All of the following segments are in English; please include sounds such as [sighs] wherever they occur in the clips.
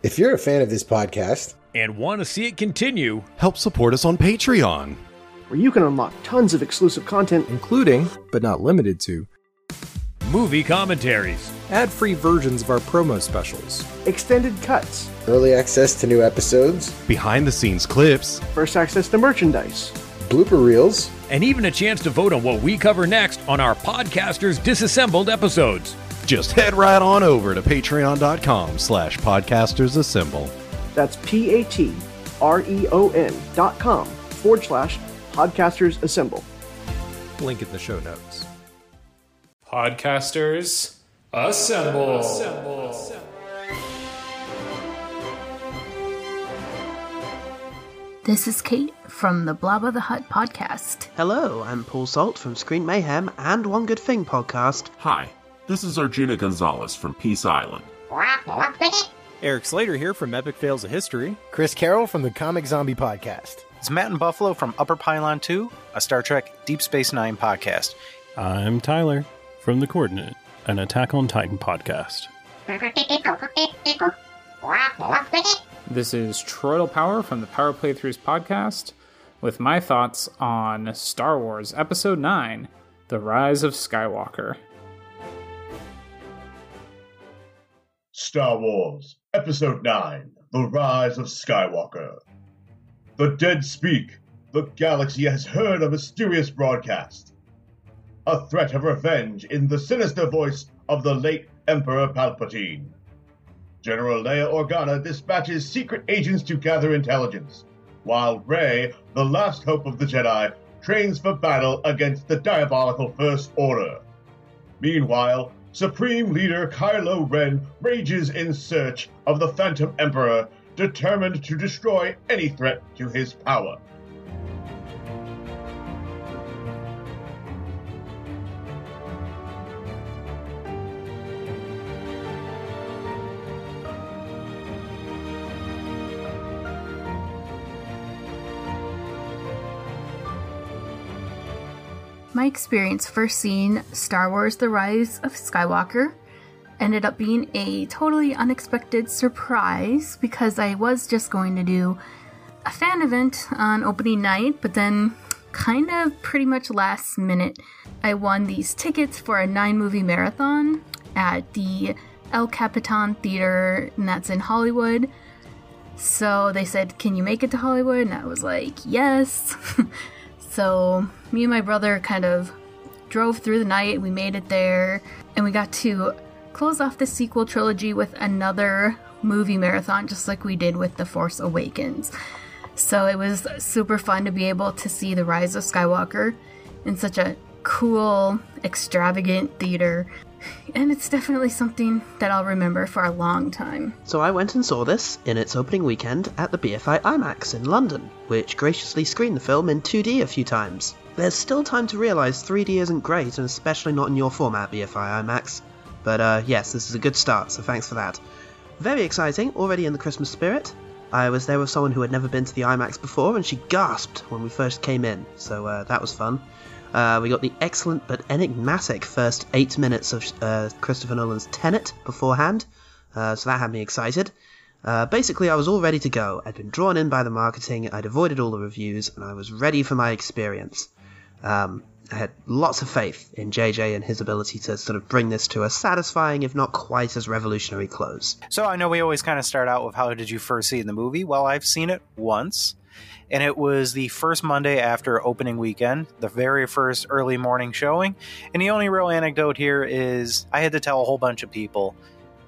If you're a fan of this podcast and want to see it continue, help support us on Patreon, where you can unlock tons of exclusive content, including, but not limited to, movie commentaries, ad free versions of our promo specials, extended cuts, early access to new episodes, behind the scenes clips, first access to merchandise, blooper reels, and even a chance to vote on what we cover next on our podcasters disassembled episodes. Just head right on over to patreon.com slash podcastersassemble. That's P-A-T-R-E-O-N dot com forward slash podcasters assemble. Link in the show notes. Podcasters assemble. assemble. This is Kate from the Blabba the Hutt podcast. Hello, I'm Paul Salt from Screen Mayhem and One Good Thing podcast. Hi, this is Arjuna Gonzales from Peace Island. Erik Slader here from Epik Fails of History. Chris Carroll from the Comic Zombie podcast. It's Matt and Buffalo from Upper Pylon 2, a Star Trek Deep Space Nine podcast. I'm Tyler from The Coordinate, an Attack on Titan podcast. This is TroytlePower from the Power Playthroughs podcast with my thoughts on Star Wars Episode 9 The Rise of Skywalker. Star Wars, Episode 9 The Rise of Skywalker. The dead speak. The galaxy has heard a mysterious broadcast. A threat of revenge in the sinister voice of the late Emperor Palpatine. General Leia Organa dispatches secret agents to gather intelligence, while Rey, the last hope of the Jedi, trains for battle against the diabolical First Order. Meanwhile, Supreme Leader Kylo Ren rages in search of the Phantom Emperor, determined to destroy any threat to his power. My experience first seeing Star Wars The Rise of Skywalker ended up being a totally unexpected surprise because I was just going to do a fan event on opening night, but then kind of pretty much last minute, I won these tickets for a nine movie marathon at the El Capitan Theater, and that's in Hollywood. So they said, Can you make it to Hollywood? And I was like, Yes. [laughs] so me and my brother kind of drove through the night. We made it there, and we got to close off the sequel trilogy with another movie marathon, just like we did with The Force Awakens. So it was super fun to be able to see The Rise of Skywalker in such a cool, extravagant theater. And it's definitely something that I'll remember for a long time. So I went and saw this in its opening weekend at the BFI IMAX in London, which graciously screened the film in 2D a few times. There's still time to realise 3D isn't great, and especially not in your format, BFI IMAX. But uh, yes, this is a good start, so thanks for that. Very exciting, already in the Christmas spirit. I was there with someone who had never been to the IMAX before, and she gasped when we first came in, so uh, that was fun. Uh, we got the excellent but enigmatic first eight minutes of uh, Christopher Nolan's Tenet beforehand, uh, so that had me excited. Uh, basically, I was all ready to go. I'd been drawn in by the marketing, I'd avoided all the reviews, and I was ready for my experience. Um, I had lots of faith in JJ and his ability to sort of bring this to a satisfying, if not quite as revolutionary close. So I know we always kind of start out with how did you first see the movie? Well, I've seen it once, and it was the first Monday after opening weekend, the very first early morning showing. And the only real anecdote here is I had to tell a whole bunch of people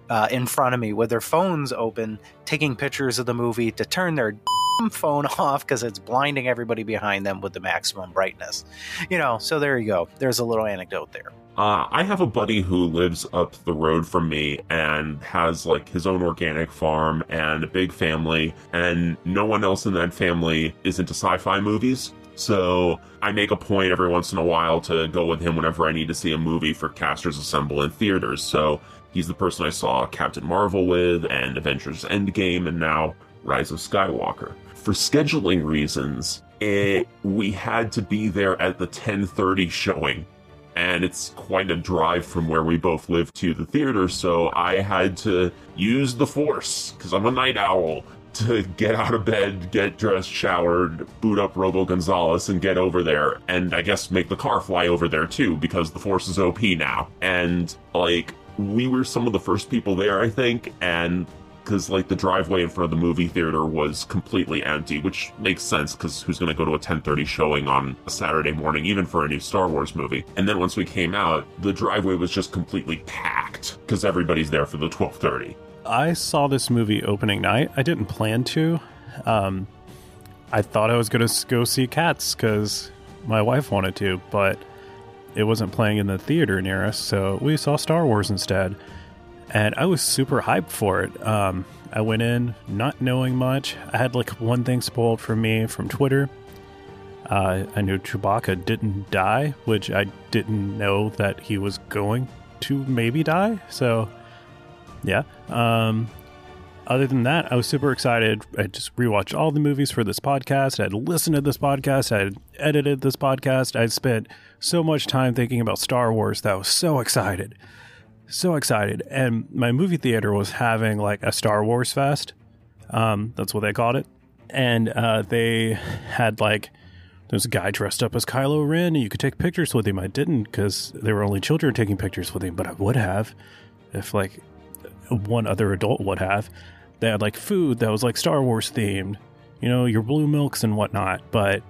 uh, in front of me with their phones open, taking pictures of the movie to turn their [laughs] phone off because it's blinding everybody behind them with the maximum brightness. You know, so there you go. There's a little anecdote there. Uh, I have a buddy who lives up the road from me and has like his own organic farm and a big family, and no one else in that family is into sci fi movies. So I make a point every once in a while to go with him whenever I need to see a movie for Casters Assemble in theaters. So he's the person I saw Captain Marvel with and Avengers Endgame and now Rise of Skywalker for scheduling reasons, it, we had to be there at the 10:30 showing, and it's quite a drive from where we both live to the theater, so I had to use the force, because I'm a night owl, to get out of bed, get dressed, showered, boot up Robo Gonzalez, and get over there. And I guess make the car fly over there too, because the Force is OP now. And, like, we were some of the first people there, I think, and because like the driveway in front of the movie theater was completely empty, which makes sense because who's going to go to a 10:30 showing on a Saturday morning, even for a new Star Wars movie? And then once we came out, the driveway was just completely packed because everybody's there for the 12:30. I saw this movie opening night. I didn't plan to. Um, I thought I was going to go see Cats because my wife wanted to, but it wasn't playing in the theater near us, so we saw Star Wars instead. And I was super hyped for it. Um, I went in not knowing much. I had like one thing spoiled for me from Twitter. Uh, I knew Chewbacca didn't die, which I didn't know that he was going to maybe die. So, yeah. Um, other than that, I was super excited. I just rewatched all the movies for this podcast. I had listened to this podcast. I had edited this podcast. I'd spent so much time thinking about Star Wars that I was so excited. So excited. And my movie theater was having like a Star Wars fest. Um, that's what they called it. And uh, they had like, there's a guy dressed up as Kylo Ren, and you could take pictures with him. I didn't because there were only children taking pictures with him, but I would have if like one other adult would have. They had like food that was like Star Wars themed, you know, your blue milks and whatnot. But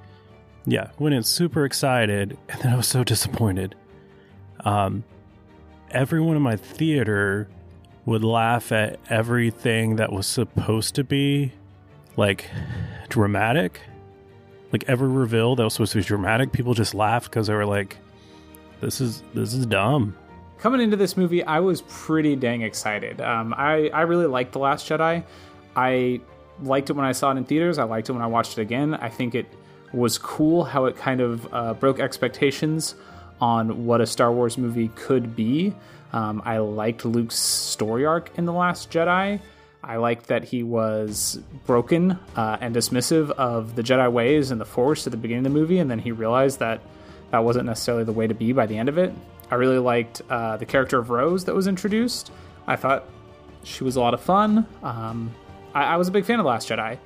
yeah, went in super excited, and then I was so disappointed. Um, everyone in my theater would laugh at everything that was supposed to be like dramatic. Like every reveal that was supposed to be dramatic, people just laughed because they were like, "This is this is dumb." Coming into this movie, I was pretty dang excited. Um, I I really liked the Last Jedi. I liked it when I saw it in theaters. I liked it when I watched it again. I think it was cool how it kind of uh, broke expectations on what a Star Wars movie could be. Um, I liked Luke's story arc in The Last Jedi. I liked that he was broken uh, and dismissive of the Jedi ways and the Force at the beginning of the movie, and then he realized that that wasn't necessarily the way to be by the end of it. I really liked uh, the character of Rose that was introduced. I thought she was a lot of fun. Um, I, I was a big fan of The Last Jedi.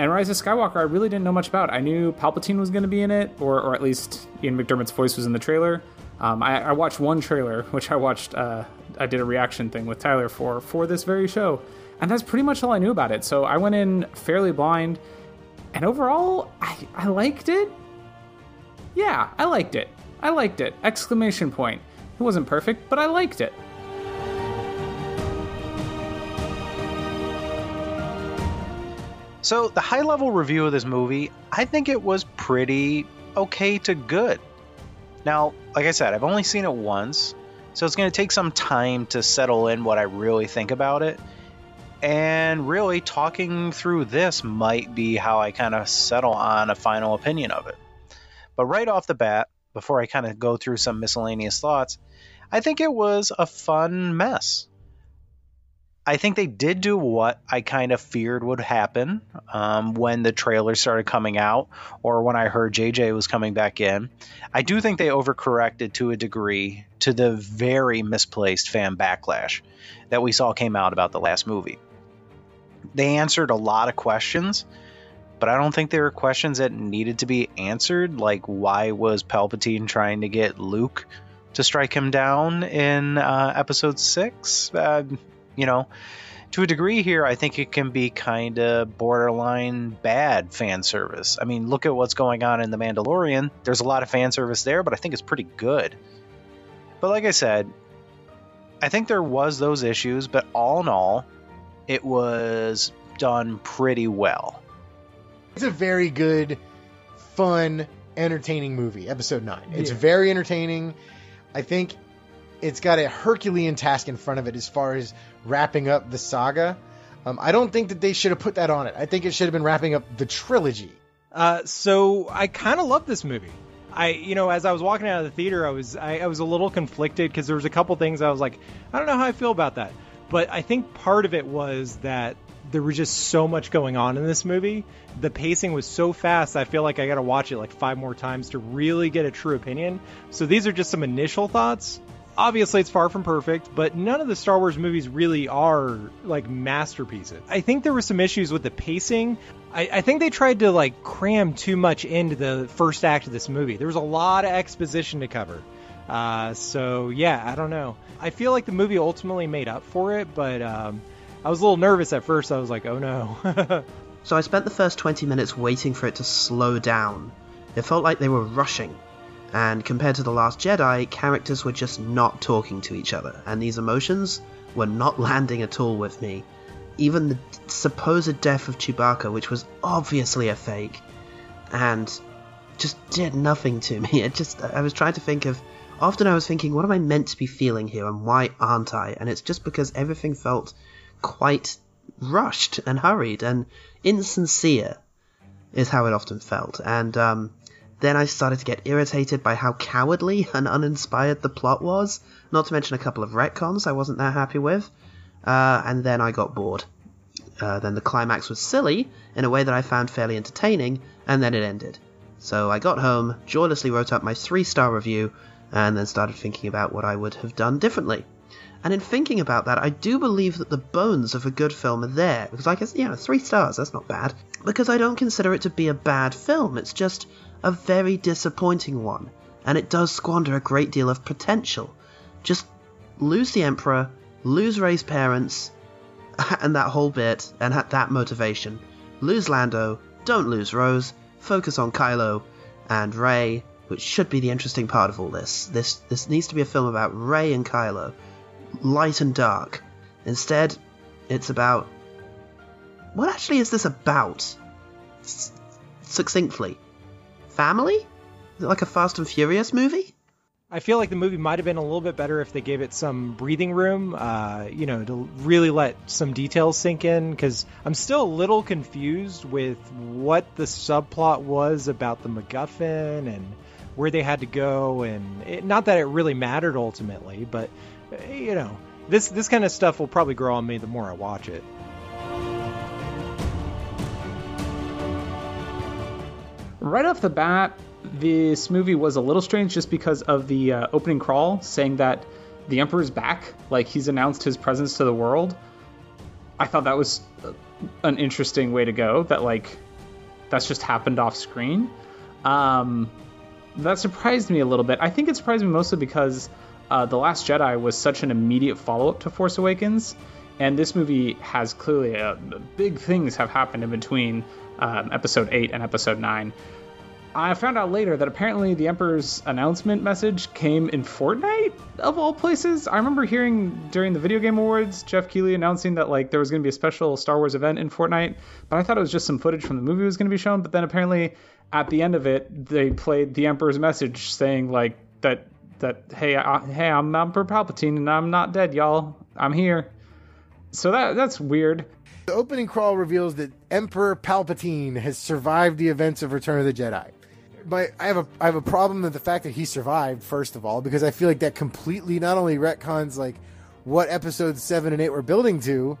And Rise of Skywalker, I really didn't know much about. I knew Palpatine was going to be in it, or, or at least Ian McDiarmid's voice was in the trailer. Um, I, I, watched one trailer, [laughs] which I watched. Uh, I did a reaction thing with Tyler for for this very show, and that's pretty much all I knew about it. So I went in fairly blind, and overall, I, I liked it. Yeah, I liked it. I liked it! Exclamation point. It wasn't perfect, but I liked it. So, the high level review of this movie, I think it was pretty okay to good. Now, like I said, I've only seen it once, so it's going to take some time to settle in what I really think about it. And really, talking through this might be how I kind of settle on a final opinion of it. But right off the bat, before I kind of go through some miscellaneous thoughts, I think it was a fun mess. I think they did do what I kind of feared would happen um, when the trailer started coming out or when I heard JJ was coming back in. I do think they overcorrected to a degree to the very misplaced fan backlash that we saw came out about the last movie. They answered a lot of questions, but I don't think there were questions that needed to be answered, like why was Palpatine trying to get Luke to strike him down in uh, episode six? Uh, you know, to a degree here, I think it can be kind of borderline bad fan service. I mean, look at what's going on in The Mandalorian. There's a lot of fan service there, but I think it's pretty good. But like I said, I think there was those issues, but all in all, it was done pretty well. It's a very good, fun, entertaining movie. Episode nine. It's Yeah. very entertaining. I think it's got a Herculean task in front of it as far as wrapping up the saga. Um, I don't think that they should have put that on it. I think it should have been wrapping up the trilogy. Uh, so I kind of love this movie. I, you know, as I was walking out of the theater, I was I, I was a little conflicted because there was a couple things I was like, I don't know how I feel about that. But I think part of it was that there was just so much going on in this movie. The pacing was so fast, I feel like I got to watch it like five more times to really get a true opinion. So these are just some initial thoughts. Obviously, it's far from perfect, but none of the Star Wars movies really are like masterpieces. I think there were some issues with the pacing. I, I think they tried to like cram too much into the first act of this movie. There was a lot of exposition to cover. Uh, so yeah, I don't know. I feel like the movie ultimately made up for it, but um, I was a little nervous at first. I was like, oh no. [laughs] so I spent the first 20 minutes waiting for it to slow down. It felt like they were rushing. And compared to The Last Jedi, characters were just not talking to each other, and these emotions were not [laughs] landing at all with me. Even the supposed death of Chewbacca, which was obviously a fake, and just did nothing to me. [laughs] It just, I was trying to think of, often I was thinking, what am I meant to be feeling here, and why aren't I? And it's just because everything felt quite rushed and hurried and insincere, is how it often felt. And, um, then I started to get irritated by how cowardly [laughs] and uninspired the plot was, not to mention a couple of retcons I wasn't that happy with. Uh, and then I got bored. Uh, then the climax was silly in a way that I found fairly entertaining, and then it ended. So I got home, joylessly wrote up my three star review, and then started thinking about what I would have done differently. And in thinking about that, I do believe that the bones of a good film are there. Because I guess, yeah, three stars, that's not bad. Because I don't consider it to be a bad film, it's just a very disappointing one, and it does squander a great deal of potential. Just lose the Emperor, lose Rey's parents, [laughs] and that whole bit, and that motivation. Lose Lando, don't lose Rose, focus on Kylo and Rey, which should be the interesting part of all this. This this needs to be a film about Rey and Kylo, light and dark. Instead, it's about what actually is this about? S- succinctly, family? Is it like a Fast and Furious movie? I feel like the movie might have been a little bit better if they gave it some breathing room, uh, you know, to really let some details sink in. Because I'm still a little confused with what the subplot was about the MacGuffin and where they had to go, and it, not that it really mattered ultimately, but you know, this this kind of stuff will probably grow on me the more I watch it. Right off the bat, this movie was a little strange just because of the uh, opening crawl saying that the Emperor's back, like he's announced his presence to the world. I thought that was an interesting way to go. That like that's just happened off screen. Um, that surprised me a little bit. I think it surprised me mostly because uh, the Last Jedi was such an immediate follow up to Force Awakens, and this movie has clearly uh, big things have happened in between um, Episode Eight and Episode Nine. I found out later that apparently the Emperor's announcement message came in Fortnite, of all places. I remember hearing during the Video Game Awards Geoff Keighley announcing that like there was going to be a special Star Wars event in Fortnite, but I thought it was just some footage from the movie was going to be shown. But then apparently at the end of it, they played the Emperor's message saying like that that hey I, hey I'm Emperor Palpatine and I'm not dead, y'all. I'm here. So that that's weird. The opening crawl reveals that Emperor Palpatine has survived the events of Return of the Jedi But I have a I have a problem with the fact that he survived first of all because I feel like that completely not only retcons like what episodes seven and eight were building to,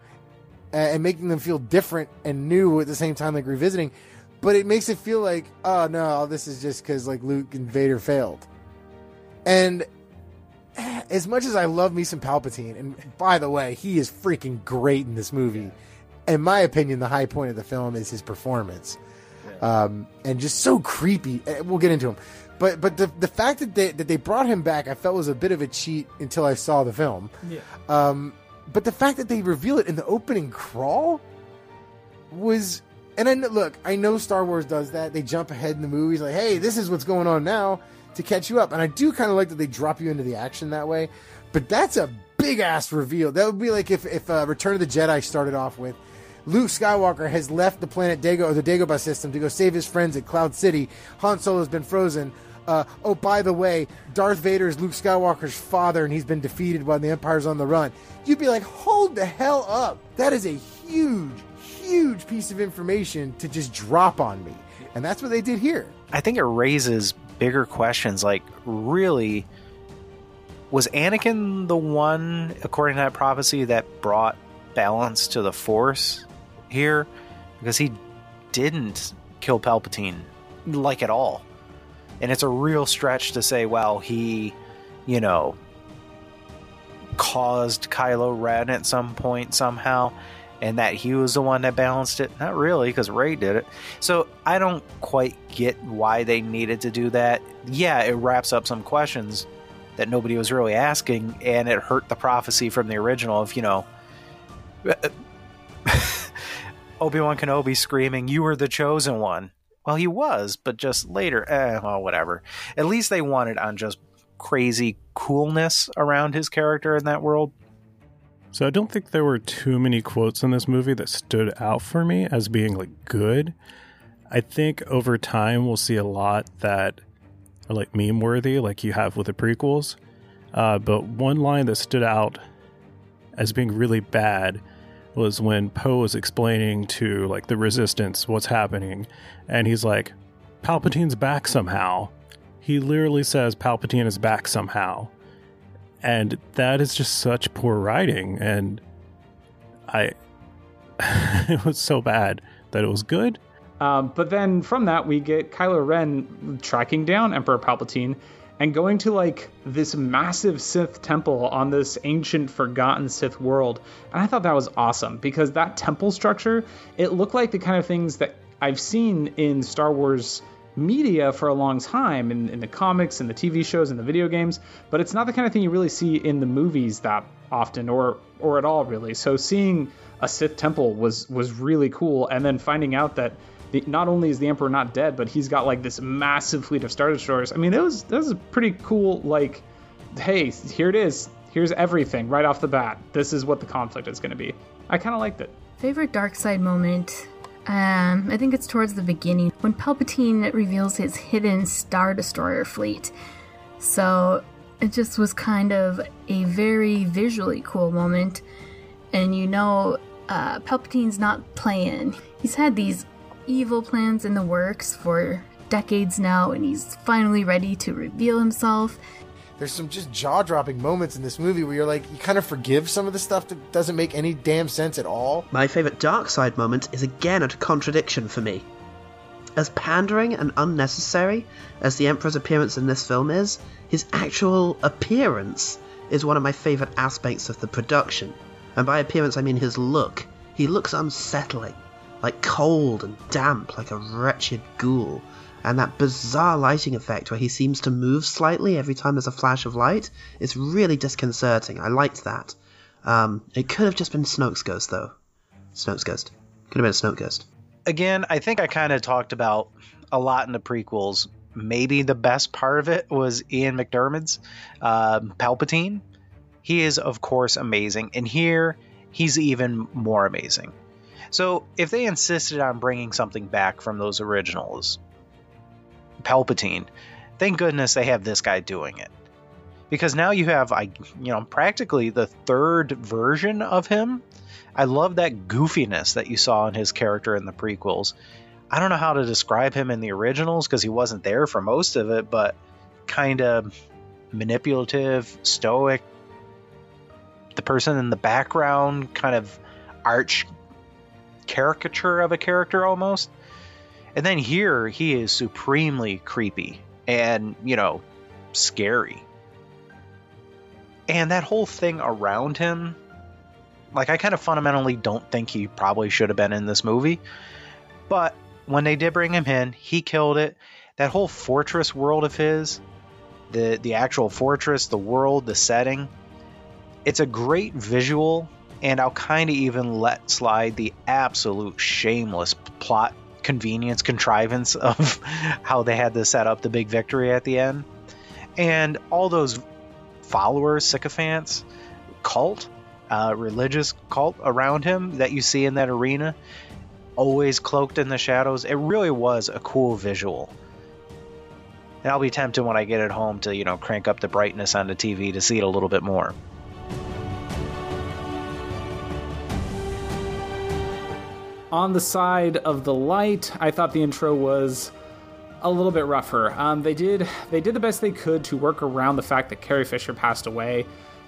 uh, and making them feel different and new at the same time like revisiting, but it makes it feel like oh no this is just because like Luke and Vader failed, and as much as I love me some Palpatine, and by the way he is freaking great in this movie. In my opinion, the high point of the film is his performance um, and just so creepy. Eh, we'll get into him, but but the the fact that they that they brought him back, I felt was a bit of a cheat until I saw the film. Yeah. Um, but the fact that they reveal it in the opening crawl was, and I know, look, I know Star Wars does that. They jump ahead in the movies, like, hey, this is what's going on now to catch you up. And I do kind of like that they drop you into the action that way. But that's a big ass reveal. That would be like if if uh, Return of the Jedi started off with Luke Skywalker has left the planet Dago or the Dagobah system to go save his friends at Cloud City. Han Solo's been frozen. Uh, oh, by the way, Darth Vader is Luke Skywalker's father, and he's been defeated while the Empire's on the run. You'd be like, hold the hell up! That is a huge, huge piece of information to just drop on me, and that's what they did here. I think it raises bigger questions, like really was Anakin the one, according to that prophecy, that brought balance to the Force here? Because he didn't kill Palpatine, like at all. And it's a real stretch to say, well, he, you know, caused Kylo Ren at some point somehow, and that he was the one that balanced it. Not really, because Rey did it. So I don't quite get why they needed to do that. Yeah, it wraps up some questions that nobody was really asking, and it hurt the prophecy from the original of, you know, [laughs] Obi Wan Kenobi screaming, You were the chosen one. Well, he was, but just later, eh, well, whatever. At least they wanted on just crazy coolness around his character in that world. So I don't think there were too many quotes in this movie that stood out for me as being like good. I think over time we'll see a lot that are like meme worthy, like you have with the prequels. Uh, but one line that stood out as being really bad was when Poe was explaining to like the resistance what's happening, and he's like, Palpatine's back somehow. He literally says Palpatine is back somehow. And that is just such poor writing. And I, [laughs] it was so bad that it was good. Um, but then from that, we get Kylo Ren tracking down Emperor Palpatine and going to like this massive Sith temple on this ancient forgotten Sith world. And I thought that was awesome because that temple structure, it looked like the kind of things that I've seen in Star Wars media for a long time in, in the comics and the TV shows and the video games, but it's not the kind of thing you really see in the movies that often or or at all really. So seeing a Sith temple was was really cool and then finding out that the, not only is the Emperor not dead, but he's got like this massive fleet of Star Destroyers. I mean, that was that was a pretty cool. Like, hey, here it is. Here's everything right off the bat. This is what the conflict is going to be. I kind of liked it. Favorite dark side moment. Um, I think it's towards the beginning when Palpatine reveals his hidden Star Destroyer fleet. So it just was kind of a very visually cool moment. And you know, uh, Palpatine's not playing. He's had these evil plans in the works for decades now, and he's finally ready to reveal himself. There's some just jaw dropping moments in this movie where you're like, you kind of forgive some of the stuff that doesn't make any damn sense at all. My favourite dark side moment is again a contradiction for me. As pandering and unnecessary as the Emperor's appearance in this film is, his actual appearance is one of my favourite aspects of the production. And by appearance, I mean his look. He looks unsettling like cold and damp, like a wretched ghoul. And that bizarre lighting effect where he seems to move slightly every time there's a flash of light is really disconcerting. I liked that. Um, it could have just been Snoke's ghost, though. Snoke's ghost. Could have been a Snoke ghost. Again, I think I kind of talked about a lot in the prequels. Maybe the best part of it was Ian McDiarmid's um, Palpatine. He is, of course, amazing. And here, he's even more amazing. So if they insisted on bringing something back from those originals, Palpatine, thank goodness they have this guy doing it. Because now you have, I, you know, practically the third version of him. I love that goofiness that you saw in his character in the prequels. I don't know how to describe him in the originals because he wasn't there for most of it, but kind of manipulative, stoic. The person in the background, kind of arch caricature of a character almost. And then here he is supremely creepy and, you know, scary. And that whole thing around him, like I kind of fundamentally don't think he probably should have been in this movie. But when they did bring him in, he killed it. That whole fortress world of his, the the actual fortress, the world, the setting, it's a great visual and I'll kind of even let slide the absolute shameless plot convenience contrivance [laughs] of how they had to set up the big victory at the end. And all those followers, sycophants, cult, uh, religious cult around him that you see in that arena, always cloaked in the shadows. It really was a cool visual. And I'll be tempted when I get it home to, you know, crank up the brightness on the TV to see it a little bit more. On the side of the light, I thought the intro was a little bit rougher. Um, they did they did the best they could to work around the fact that Carrie Fisher passed away,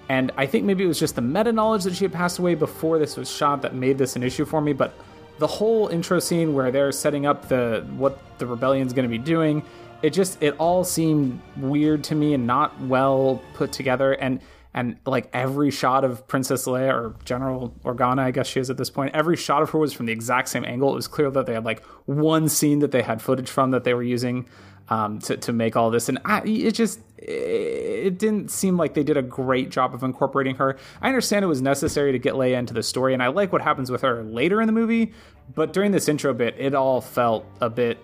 and I think maybe it was just the meta knowledge that she had passed away before this was shot that made this an issue for me. But the whole intro scene where they're setting up the what the rebellion's going to be doing, it just it all seemed weird to me and not well put together and and like every shot of Princess Leia or General Organa, I guess she is at this point, every shot of her was from the exact same angle. It was clear that they had like one scene that they had footage from that they were using um, to to make all this, and I, it just it didn't seem like they did a great job of incorporating her. I understand it was necessary to get Leia into the story, and I like what happens with her later in the movie, but during this intro bit, it all felt a bit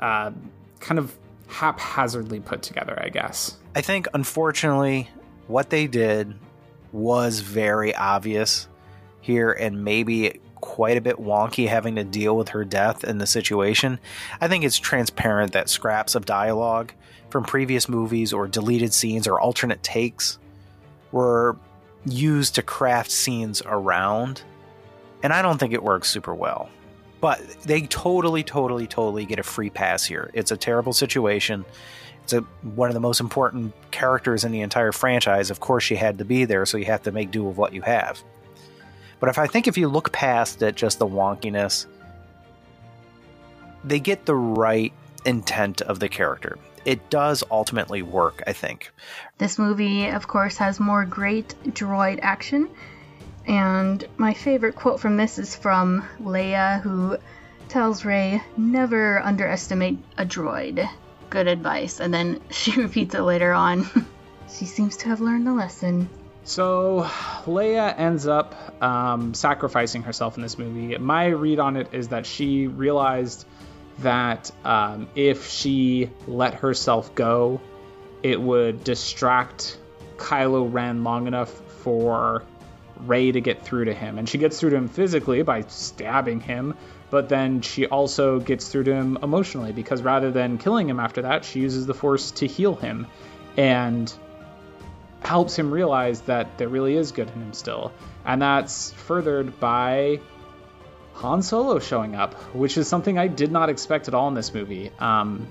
uh, kind of haphazardly put together, I guess. I think, unfortunately, what they did was very obvious here and maybe quite a bit wonky having to deal with her death in the situation. I think it's transparent that scraps of dialogue from previous movies or deleted scenes or alternate takes were used to craft scenes around. And I don't think it works super well. But they totally, totally, totally get a free pass here. It's a terrible situation. A, one of the most important characters in the entire franchise. Of course, she had to be there, so you have to make do with what you have. But if I think if you look past it, just the wonkiness, they get the right intent of the character. It does ultimately work, I think. This movie, of course, has more great droid action. And my favorite quote from this is from Leia, who tells Rey, never underestimate a droid. Good advice. And then [laughs] she repeats it later on. [laughs] she seems to have learned the lesson. So Leia ends up um, sacrificing herself in this movie. My read on it is that she realized that um, if she let herself go, it would distract Kylo Ren long enough for Rey to get through to him. And she gets through to him physically by stabbing him, but then she also gets through to him emotionally because rather than killing him after that, she uses the Force to heal him and helps him realize that there really is good in him still. And that's furthered by Han Solo showing up, which is something I did not expect at all in this movie. Um,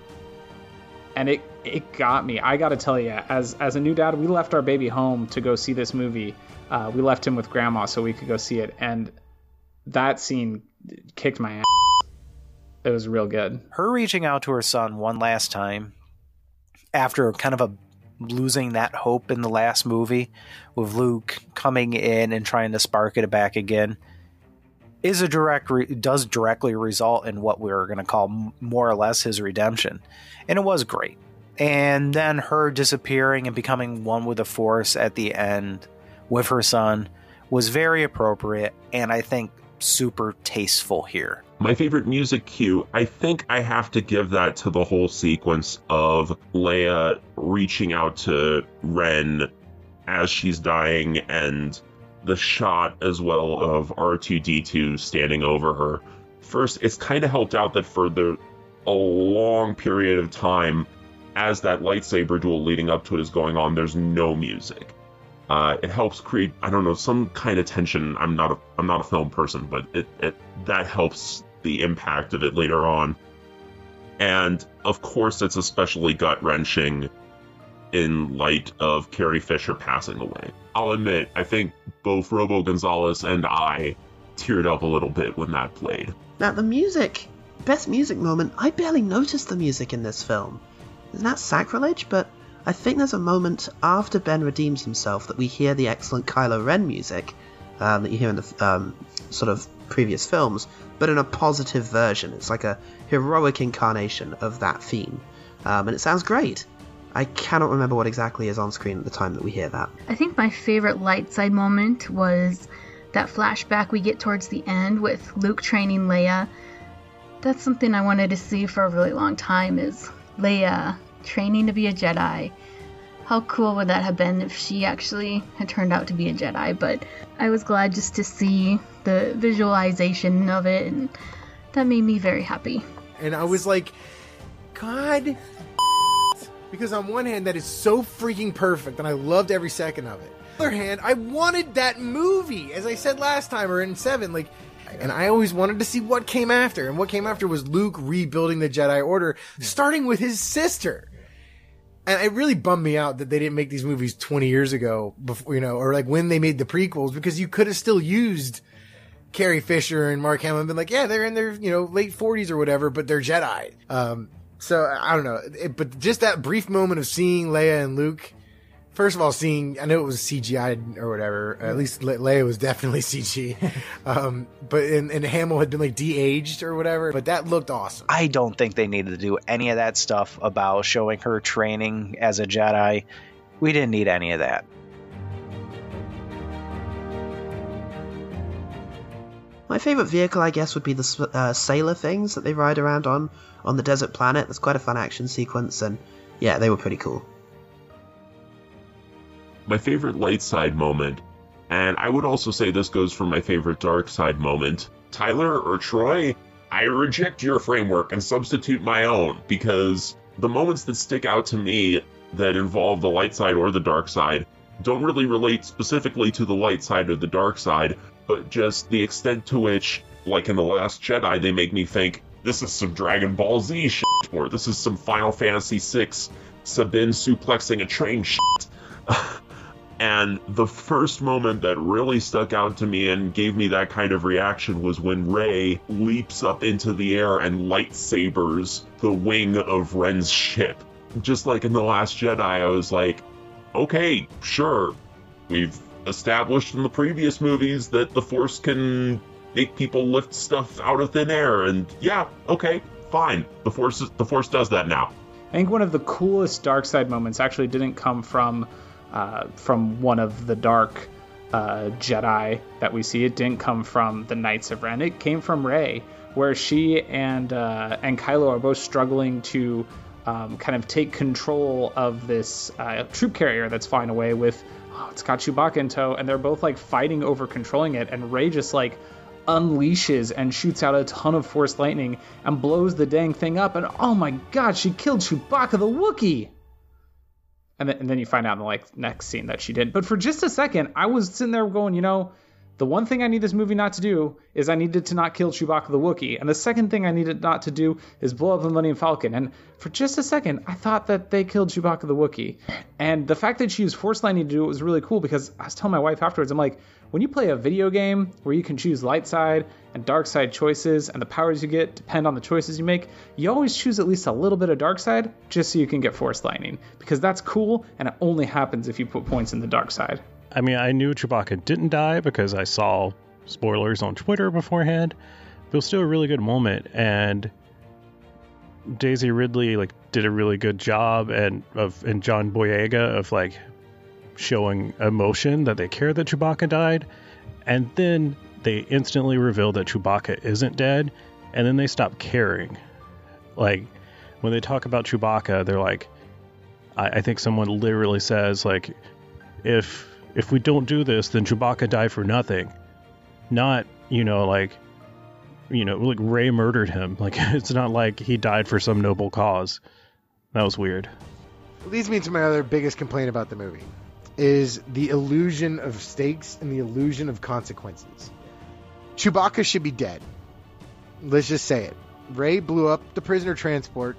and it it got me. I got to tell you, as as a new dad, we left our baby home to go see this movie. Uh, we left him with grandma so we could go see it, and that scene kicked my ass. It was real good. Her reaching out to her son one last time after kind of a losing that hope in the last movie with Luke coming in and trying to spark it back again is a direct re- does directly result in what we're going to call more or less his redemption and it was great and then her disappearing and becoming one with the force at the end with her son was very appropriate and i think super tasteful here my favorite music cue, I think I have to give that to the whole sequence of Leia reaching out to Ren as she's dying and the shot as well of R2D2 standing over her. First, it's kind of helped out that for the a long period of time as that lightsaber duel leading up to it is going on, there's no music. Uh, it helps create I don't know some kind of tension. I'm not a I'm not a film person, but it, it that helps the impact of it later on. And of course, it's especially gut wrenching in light of Carrie Fisher passing away. I'll admit, I think both Robo Gonzalez and I teared up a little bit when that played. Now, the music, best music moment, I barely noticed the music in this film. Isn't that sacrilege? But I think there's a moment after Ben redeems himself that we hear the excellent Kylo Ren music um, that you hear in the um, sort of previous films, but in a positive version. It's like a heroic incarnation of that theme. Um, and it sounds great. I cannot remember what exactly is on screen at the time that we hear that. I think my favorite light side moment was that flashback we get towards the end with Luke training Leia. That's something I wanted to see for a really long time is Leia training to be a Jedi. How cool would that have been if she actually had turned out to be a Jedi? But I was glad just to see the visualization of it, and that made me very happy. And I was like, God. Because on one hand, that is so freaking perfect, and I loved every second of it. On the other hand, I wanted that movie, as I said last time or in seven. Like, And I always wanted to see what came after. And what came after was Luke rebuilding the Jedi Order, starting with his sister. And it really bummed me out that they didn't make these movies 20 years ago before, you know, or like when they made the prequels because you could have still used Carrie Fisher and Mark Hamill and been like, yeah, they're in their, you know, late 40s or whatever, but they're Jedi. Um, so I don't know. It, but just that brief moment of seeing Leia and Luke, first of all, seeing, I know it was CGI or whatever, at least Le- Leia was definitely [laughs] CG. um, but, and, and Hamill had been like de-aged or whatever, but that looked awesome. I don't think they needed to do any of that stuff about showing her training as a Jedi. We didn't need any of that. My favorite vehicle, I guess, would be the uh, sailor things that they ride around on on the desert planet. That's quite a fun action sequence, and yeah, they were pretty cool. My favorite light side moment, and I would also say this goes for my favorite dark side moment. Tyler or Troy, I reject your framework and substitute my own because the moments that stick out to me that involve the light side or the dark side don't really relate specifically to the light side or the dark side, but just the extent to which, like in The Last Jedi, they make me think this is some Dragon Ball Z shit, or this is some Final Fantasy VI Sabin suplexing a train shit. [laughs] And the first moment that really stuck out to me and gave me that kind of reaction was when Rey leaps up into the air and lightsabers the wing of Ren's ship. Just like in The Last Jedi, I was like, okay, sure. We've established in the previous movies that the Force can make people lift stuff out of thin air, and yeah, okay, fine. The Force the Force does that now. I think one of the coolest dark side moments actually didn't come from uh, from one of the dark uh, Jedi that we see. It didn't come from the Knights of Ren. It came from Rey, where she and uh, and Kylo are both struggling to um, kind of take control of this uh, troop carrier that's flying away with. Oh, it's got Chewbacca in tow, and they're both like fighting over controlling it, and Rey just like unleashes and shoots out a ton of force lightning and blows the dang thing up and oh my god she killed chewbacca the wookiee and then, and then you find out in the like next scene that she did but for just a second i was sitting there going you know the one thing I need this movie not to do is I needed to not kill Chewbacca the Wookiee. And the second thing I needed not to do is blow up the Millennium Falcon. And for just a second, I thought that they killed Chewbacca the Wookiee. And the fact that she used Force Lightning to do it was really cool because I was telling my wife afterwards, I'm like, when you play a video game where you can choose light side and dark side choices and the powers you get depend on the choices you make, you always choose at least a little bit of dark side just so you can get Force Lightning. Because that's cool and it only happens if you put points in the dark side. I mean, I knew Chewbacca didn't die because I saw spoilers on Twitter beforehand. But it was still a really good moment, and Daisy Ridley like did a really good job, and of and John Boyega of like showing emotion that they care that Chewbacca died, and then they instantly reveal that Chewbacca isn't dead, and then they stop caring. Like when they talk about Chewbacca, they're like, I, I think someone literally says like, if if we don't do this, then Chewbacca died for nothing. Not, you know, like, you know, like Rey murdered him. [laughs] Like, it's not like he died for some noble cause. That was weird. leads me to my other biggest complaint about the movie is the illusion of stakes and the illusion of consequences. Chewbacca should be dead. Let's just say it. Rey blew up the prisoner transport.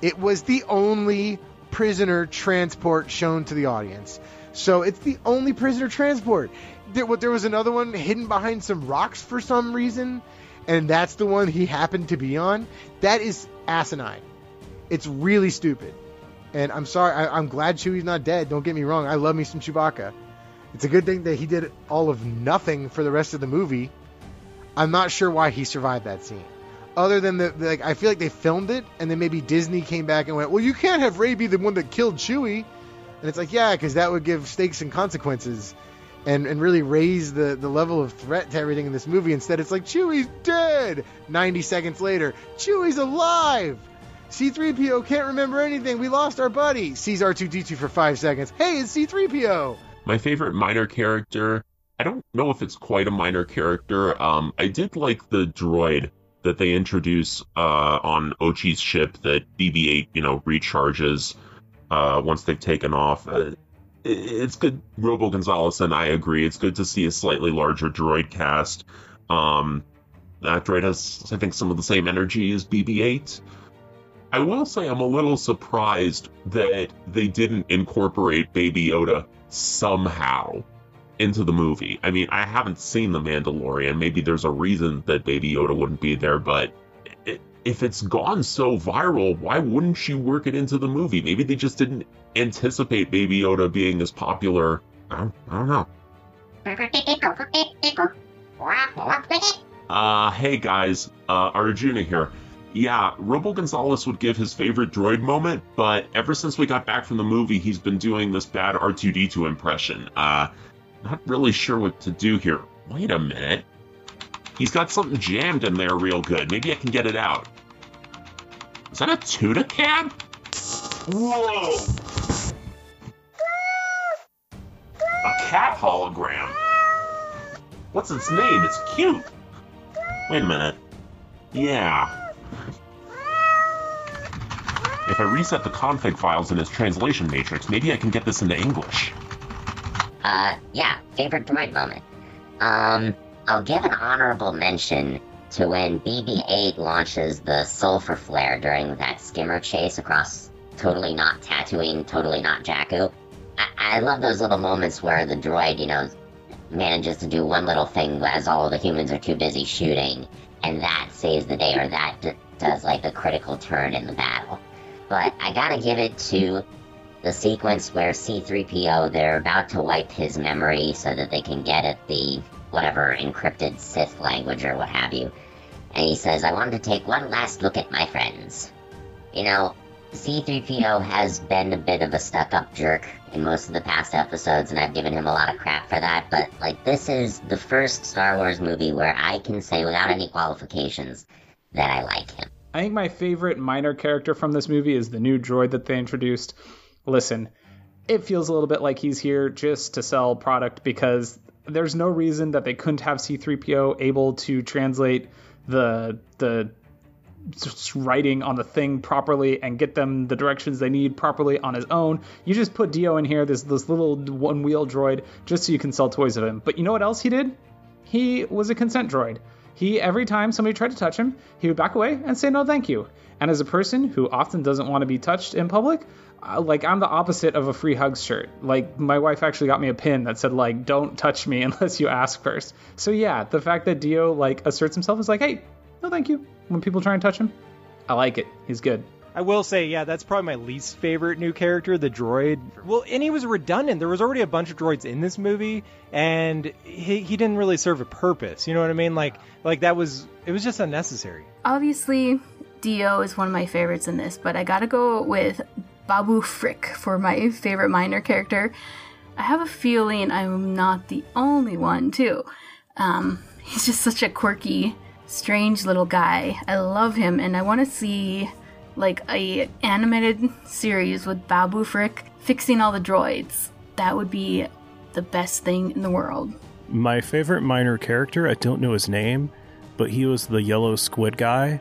It was the only prisoner transport shown to the audience. So it's the only prisoner transport. There, there was another one hidden behind some rocks for some reason, and that's the one he happened to be on. That is asinine. It's really stupid. And I'm sorry, I, I'm glad Chewie's not dead. Don't get me wrong. I love me some Chewbacca. It's a good thing that he did all of nothing for the rest of the movie. I'm not sure why he survived that scene. Other than the, like, I feel like they filmed it, and then maybe Disney came back and went, "Well, you can't have Rey be the one that killed Chewie," and it's like, yeah, because that would give stakes and consequences, and and really raise the the level of threat to everything in this movie. Instead, it's like Chewie's dead. 90 seconds later, Chewie's alive. C3PO can't remember anything. We lost our buddy. Sees R2D2 for five seconds. Hey, it's C3PO. My favorite minor character, I don't know if it's quite a minor character. Um, I did like the droid that they introduce uh, on Ochi's ship that BB-8, you know, recharges uh, once they've taken off. Uh, it's good. Robo Gonzalez and I agree. It's good to see a slightly larger droid cast. Um, That droid has, I think, some of the same energy as BB 8. I will say I'm a little surprised that they didn't incorporate Baby Yoda somehow into the movie. I mean, I haven't seen The Mandalorian. Maybe there's a reason that Baby Yoda wouldn't be there, but if it's gone so viral, why wouldn't you work it into the movie? Maybe they just didn't anticipate Baby Yoda being as popular. I don't, I don't know. [laughs] Uh, hey guys, uh, Arjuna here. Yeah, Robo Gonzales would give his favorite droid moment, but ever since we got back from the movie, he's been doing this bad R2D2 impression. Uh, not really sure what to do here. Wait a minute. He's got something jammed in there real good. Maybe I can get it out. Is that a can? Whoa! A cat hologram. What's its name? It's cute. Wait a minute. Yeah. If I reset the config files in its translation matrix, maybe I can get this into English. Uh, yeah, favorite droid moment. Um, I'll give an honorable mention to when BB-8 launches the sulfur flare during that skimmer chase across totally not Tatooine, totally not Jakku. I, I love those little moments where the droid, you know, manages to do one little thing as all the humans are too busy shooting, and that saves the day, or that d- does like a critical turn in the battle. But I gotta give it to the sequence where C3PO, they're about to wipe his memory so that they can get at the whatever encrypted Sith language or what have you. And he says, I wanted to take one last look at my friends. You know, C3PO has been a bit of a stuck up jerk in most of the past episodes, and I've given him a lot of crap for that, but, like, this is the first Star Wars movie where I can say without any qualifications that I like him. I think my favorite minor character from this movie is the new droid that they introduced. Listen, it feels a little bit like he's here just to sell product because there's no reason that they couldn't have C3PO able to translate the the writing on the thing properly and get them the directions they need properly on his own. You just put D-O in here, this this little one wheel droid, just so you can sell toys of him. But you know what else he did? He was a consent droid. He every time somebody tried to touch him, he would back away and say no thank you. And as a person who often doesn't want to be touched in public, uh, like I'm the opposite of a free hugs shirt. Like my wife actually got me a pin that said like don't touch me [laughs] unless you ask first. So yeah, the fact that D-O like asserts himself is like, hey, no thank you. When people try and touch him, I like it. He's good. I will say, yeah, that's probably my least favorite new character, the droid. Well, and he was redundant. There was already a bunch of droids in this movie, and he, he didn't really serve a purpose. You know what I mean? Like, like that was it was just unnecessary. Obviously, D-O is one of my favorites in this, but I gotta go with Babu Frick for my favorite minor character. I have a feeling I'm not the only one, too. Um, he's just such a quirky, strange little guy. I love him, and I want to see like a animated [laughs] series with Babu Frick fixing all the droids. That would be the best thing in the world. My favorite minor character, I don't know his name, but he was the yellow squid guy.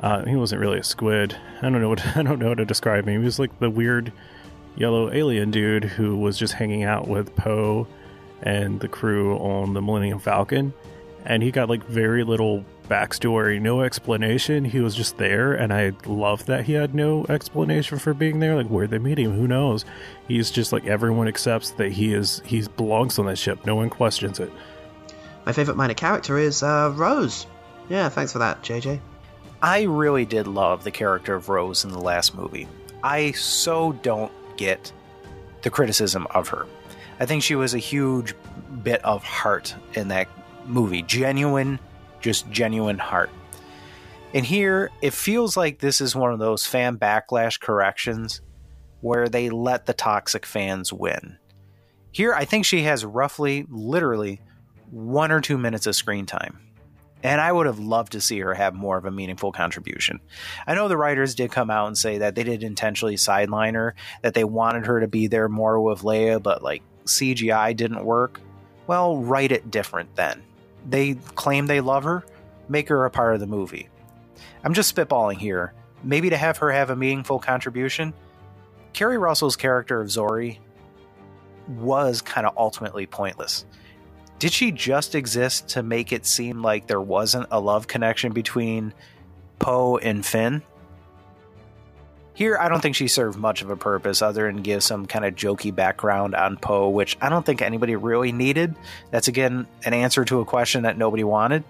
Uh, he wasn't really a squid. I don't know what [laughs] I don't know how to describe him. He was like the weird yellow alien dude who was just hanging out with Poe and the crew on the Millennium Falcon, and he got like very little backstory, no explanation. He was just there, and I love that he had no explanation for being there. Like where they meet him, who knows? He's just like everyone accepts that he is he belongs on that ship. No one questions it. My favourite minor character is uh, Rose. Yeah, thanks for that, JJ. I really did love the character of Rose in the last movie. I so don't get the criticism of her. I think she was a huge bit of heart in that movie. Genuine, just genuine heart. And here, it feels like this is one of those fan backlash corrections where they let the toxic fans win. Here, I think she has roughly, literally, one or two minutes of screen time. And I would have loved to see her have more of a meaningful contribution. I know the writers did come out and say that they did intentionally sideline her, that they wanted her to be there more with Leia, but like CGI didn't work. Well, write it different then. They claim they love her, make her a part of the movie. I'm just spitballing here. Maybe to have her have a meaningful contribution. Keri Russell's character of Zorii was kind of ultimately pointless did she just exist to make it seem like there wasn't a love connection between Poe and Finn? Here, I don't think she served much of a purpose other than give some kind of jokey background on Poe, which I don't think anybody really needed. That's again an answer to a question that nobody wanted.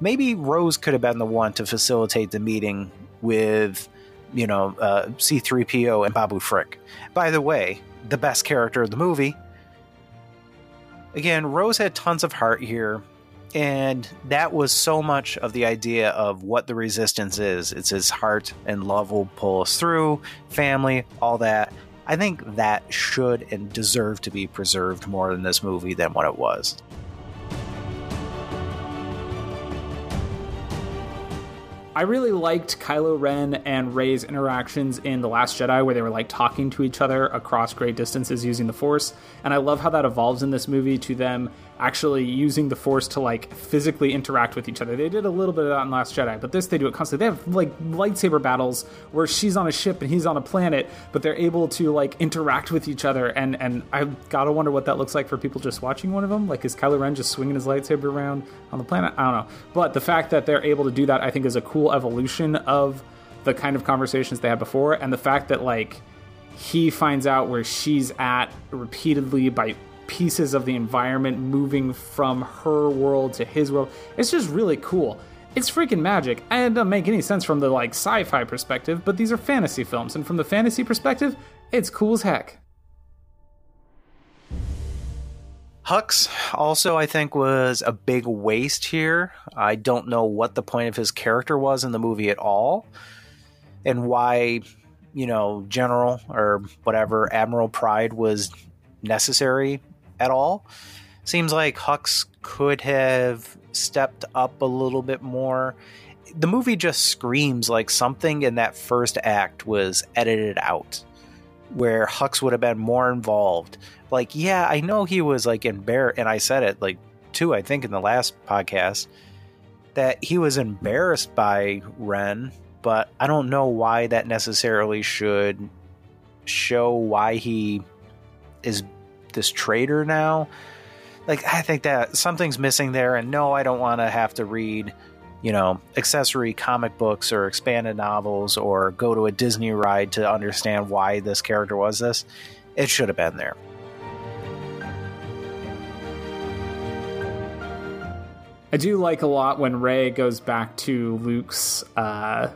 Maybe Rose could have been the one to facilitate the meeting with, you know, uh, C3PO and Babu Frick. By the way, the best character of the movie. Again, Rose had tons of heart here, and that was so much of the idea of what the resistance is. It's his heart and love will pull us through, family, all that. I think that should and deserve to be preserved more in this movie than what it was. I really liked Kylo Ren and Rey's interactions in The Last Jedi, where they were like talking to each other across great distances using the Force. And I love how that evolves in this movie to them actually using the Force to like physically interact with each other. They did a little bit of that in Last Jedi, but this they do it constantly. They have like lightsaber battles where she's on a ship and he's on a planet, but they're able to like interact with each other. And and I gotta wonder what that looks like for people just watching one of them. Like is Kylo Ren just swinging his lightsaber around on the planet? I don't know. But the fact that they're able to do that, I think, is a cool evolution of the kind of conversations they had before, and the fact that like he finds out where she's at repeatedly by pieces of the environment moving from her world to his world. It's just really cool. It's freaking magic. And it doesn't make any sense from the like sci-fi perspective, but these are fantasy films, and from the fantasy perspective, it's cool as heck. Hux also, I think, was a big waste here. I don't know what the point of his character was in the movie at all, and why, you know, General or whatever, Admiral Pryde was necessary at all. Seems like Hux could have stepped up a little bit more. The movie just screams like something in that first act was edited out, where Hux would have been more involved. Like, yeah, I know he was like embarrassed, and I said it like too, I think in the last podcast, that he was embarrassed by Ren, but I don't know why that necessarily should show why he is this traitor now. Like I think that something's missing there, and no, I don't want to have to read, you know, accessory comic books or expanded novels or go to a Disney ride to understand why this character was this. It should have been there. I do like a lot when Rey goes back to Luke's uh,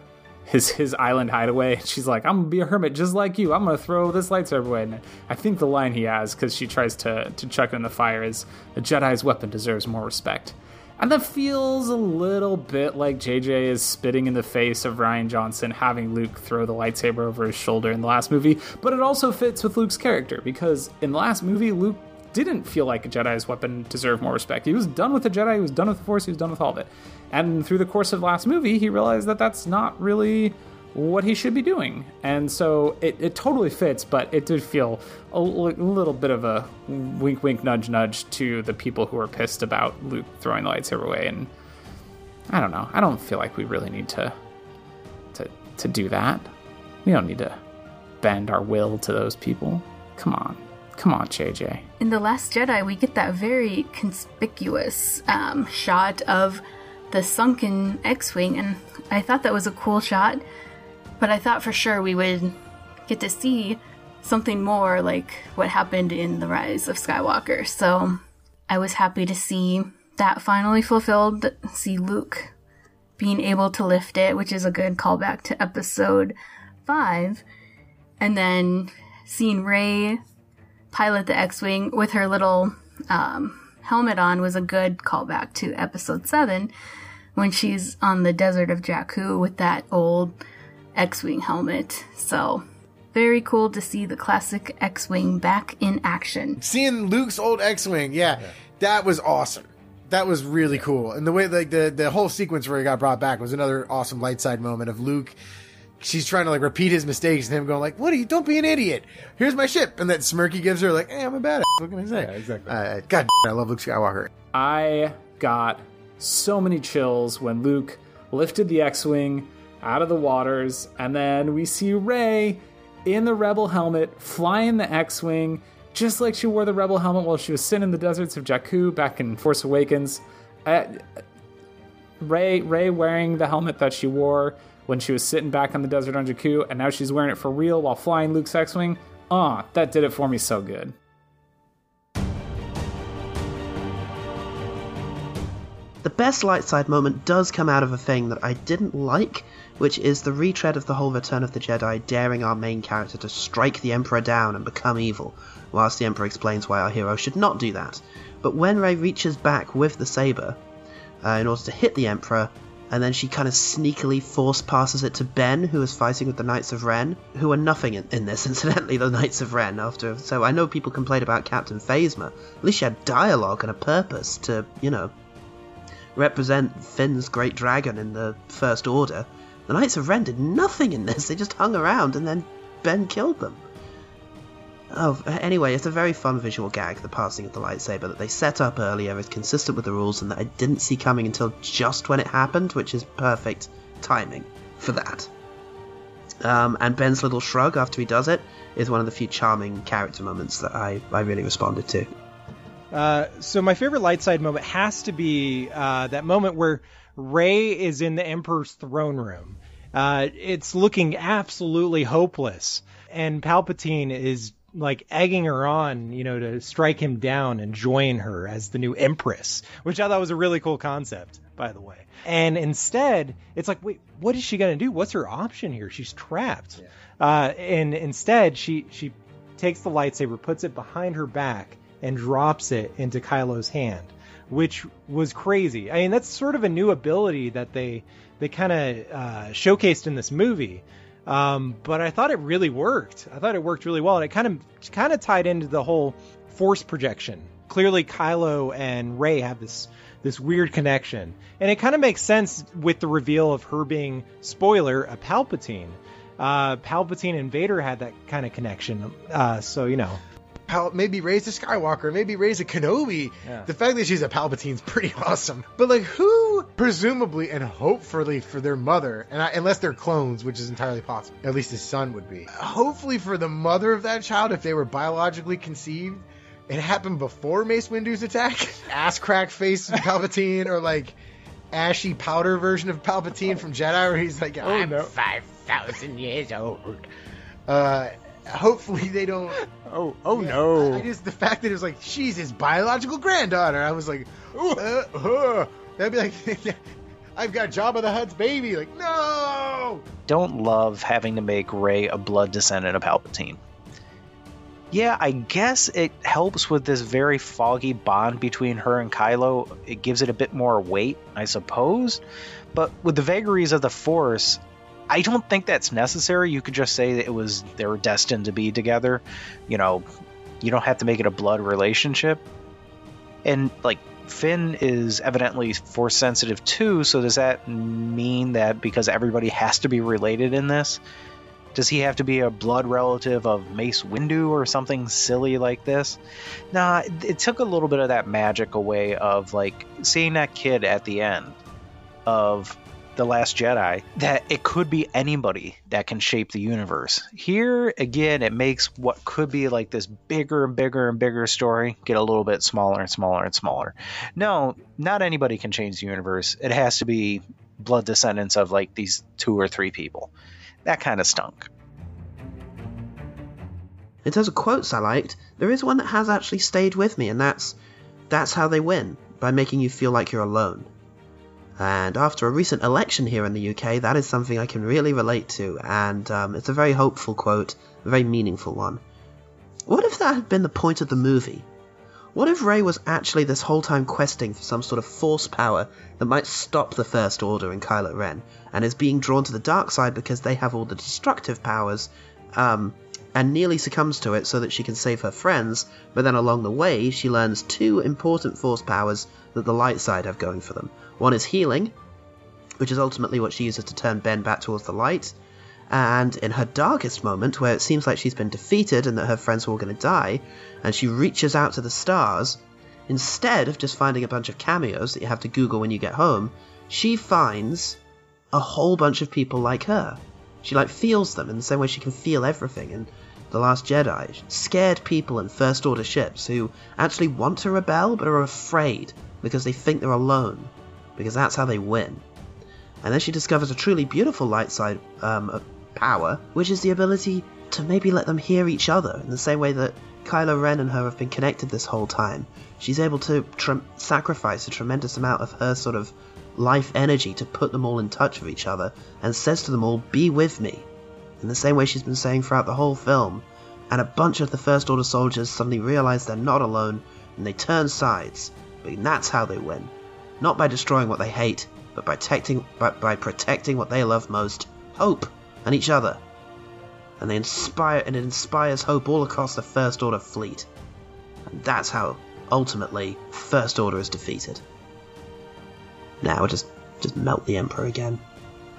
his his island hideaway. And [laughs] she's like, "I'm gonna be a hermit just like you. I'm gonna throw this lightsaber away." And I think the line he has, because she tries to to chuck it in the fire, is, "A Jedi's weapon deserves more respect." And that feels a little bit like JJ is spitting in the face of Rian Johnson having Luke throw the lightsaber over his shoulder in the last movie, but it also fits with Luke's character because in the last movie, Luke didn't feel like a Jedi's weapon deserved more respect. He was done with the Jedi, he was done with the Force, he was done with all of it. And through the course of the last movie, he realized that that's not really what he should be doing. And so it, it totally fits, but it did feel a l- little bit of a wink, wink, nudge, nudge to the people who are pissed about Luke throwing the lightsaber away. And I don't know. I don't feel like we really need to to to do that. We don't need to bend our will to those people. Come on. Come on, JJ. In The Last Jedi, we get that very conspicuous um, shot of the sunken X Wing, and I thought that was a cool shot, but I thought for sure we would get to see something more like what happened in The Rise of Skywalker. So I was happy to see that finally fulfilled, see Luke being able to lift it, which is a good callback to episode 5. And then seeing Rey pilot the X-wing with her little um, helmet on was a good callback to Episode Seven when she's on the desert of Jakku with that old X-wing helmet. So very cool to see the classic X-wing back in action. Seeing Luke's old X-wing, yeah, that was awesome. That was really cool, and the way like the the whole sequence where he got brought back was another awesome light side moment of Luke she's trying to like repeat his mistakes and him going like, "What are you? Don't be an idiot. Here's my ship." And that smirk he gives her like, "Hey, I'm a badass. What can I say?" Yeah, exactly. Uh, God, I love Luke Skywalker. I got so many chills when Luke lifted the X-wing out of the waters, and then we see Rey in the Rebel helmet flying the X-wing. just like she wore the rebel helmet while she was sitting in the deserts of Jakku back in Force Awakens. Uh, Rey Rey wearing the helmet that she wore when she was sitting back on the desert on Jakku, and now she's wearing it for real while flying Luke's X-wing. Ah, that did it for me so good. Best light side moment does come out of a thing that I didn't like, which is the retread of the whole Return of the Jedi daring our main character to strike the Emperor down and become evil, whilst the Emperor explains why our hero should not do that. But when Rey reaches back with the saber uh, in order to hit the Emperor, and then she kind of sneakily force passes it to Ben, who is fighting with the Knights of Ren, who are nothing in, in this, [laughs] incidentally, the Knights of Ren. After so, I know people complain about Captain Phasma. At least she had dialogue and a purpose to, you know, represent Finn's great dragon in the First Order. The Knights of Ren did nothing in this. They just hung around, and then Ben killed them. Oh, anyway, it's a very fun visual gag, the passing of the lightsaber that they set up earlier is consistent with the rules and that I didn't see coming until just when it happened, which is perfect timing for that. Um, and Ben's little shrug after he does it is one of the few charming character moments that I, I really responded to. Uh, so my favorite light side moment has to be uh, that moment where Rey is in the Emperor's throne room. Uh, it's looking absolutely hopeless, and Palpatine is like egging her on, you know, to strike him down and join her as the new Empress, which I thought was a really cool concept, by the way. And instead, it's like, wait, what is she gonna do? What's her option here? She's trapped. Yeah. Uh, and instead, she she takes the lightsaber, puts it behind her back, and drops it into Kylo's hand, which was crazy. I mean, that's sort of a new ability that they they kind of uh, showcased in this movie. Um, but I thought it really worked. I thought it worked really well, and it kind of kind of tied into the whole force projection. Clearly, Kylo and Rey have this this weird connection, and it kind of makes sense with the reveal of her being spoiler a Palpatine. Uh, Palpatine and Vader had that kind of connection, uh, so you know Pal- maybe Rey's a Skywalker, maybe Rey's a Kenobi. Yeah. The fact that she's a Palpatine's pretty [laughs] awesome. But like, who, presumably and hopefully for their mother, and I, unless they're clones, which is entirely possible, at least his son would be. Hopefully for the mother of that child, if they were biologically conceived, it happened before Mace Windu's attack. [laughs] Ass crack face Palpatine, or like ashy powder version of Palpatine from Jedi, where he's like, I'm no. five thousand years old. Uh, hopefully they don't. Oh, oh Yeah, no! I just the fact that it was like she's his biological granddaughter. I was like, uh, uh, that'd be like, [laughs] I've got Jabba the Hutt's baby. Like, no. Don't love having to make Rey a blood descendant of Palpatine. Yeah, I guess it helps with this very foggy bond between her and Kylo. It gives it a bit more weight, I suppose. But with the vagaries of the Force, I don't think that's necessary. You could just say that it was they were destined to be together. You know, you don't have to make it a blood relationship. And like Finn is evidently force sensitive too, so does that mean that because everybody has to be related in this? Does he have to be a blood relative of Mace Windu or something silly like this? Nah, it- it took a little bit of that magic away of like seeing that kid at the end of The Last Jedi that it could be anybody that can shape the universe. Here, again, it makes what could be like this bigger and bigger and bigger story get a little bit smaller and smaller and smaller. No, not anybody can change the universe. It has to be blood descendants of like these two or three people. That kind of stunk. In terms of quotes I liked, there is one that has actually stayed with me, and that's that's how they win by making you feel like you're alone. And after a recent election here in the UK, that is something I can really relate to, and um, it's a very hopeful quote, a very meaningful one. What if that had been the point of the movie? What if Rey was actually this whole time questing for some sort of force power that might stop the First Order in Kylo Ren, and is being drawn to the dark side because they have all the destructive powers, um, and nearly succumbs to it so that she can save her friends, but then along the way she learns two important force powers that the light side have going for them. One is healing, which is ultimately what she uses to turn Ben back towards the light, and in her darkest moment, where it seems like she's been defeated and that her friends are all going to die, and she reaches out to the stars, instead of just finding a bunch of cameos that you have to Google when you get home, she finds a whole bunch of people like her. She like feels them in the same way she can feel everything, and The Last Jedi, scared people in First Order ships who actually want to rebel but are afraid because they think they're alone, because that's how they win. And then she discovers a truly beautiful light side um, power, which is the ability to maybe let them hear each other in the same way that Kylo Ren and her have been connected this whole time. She's able to tr- sacrifice a tremendous amount of her sort of life energy to put them all in touch with each other and says to them all, Be with me. In the same way she's been saying throughout the whole film. And a bunch of the First Order soldiers suddenly realize they're not alone and they turn sides. But that's how they win. Not by destroying what they hate, but by, protecting, by, by protecting what they love most hope and each other. And they inspire and it inspires hope all across the First Order fleet. And that's how ultimately First Order is defeated. Now we just just melt the Emperor again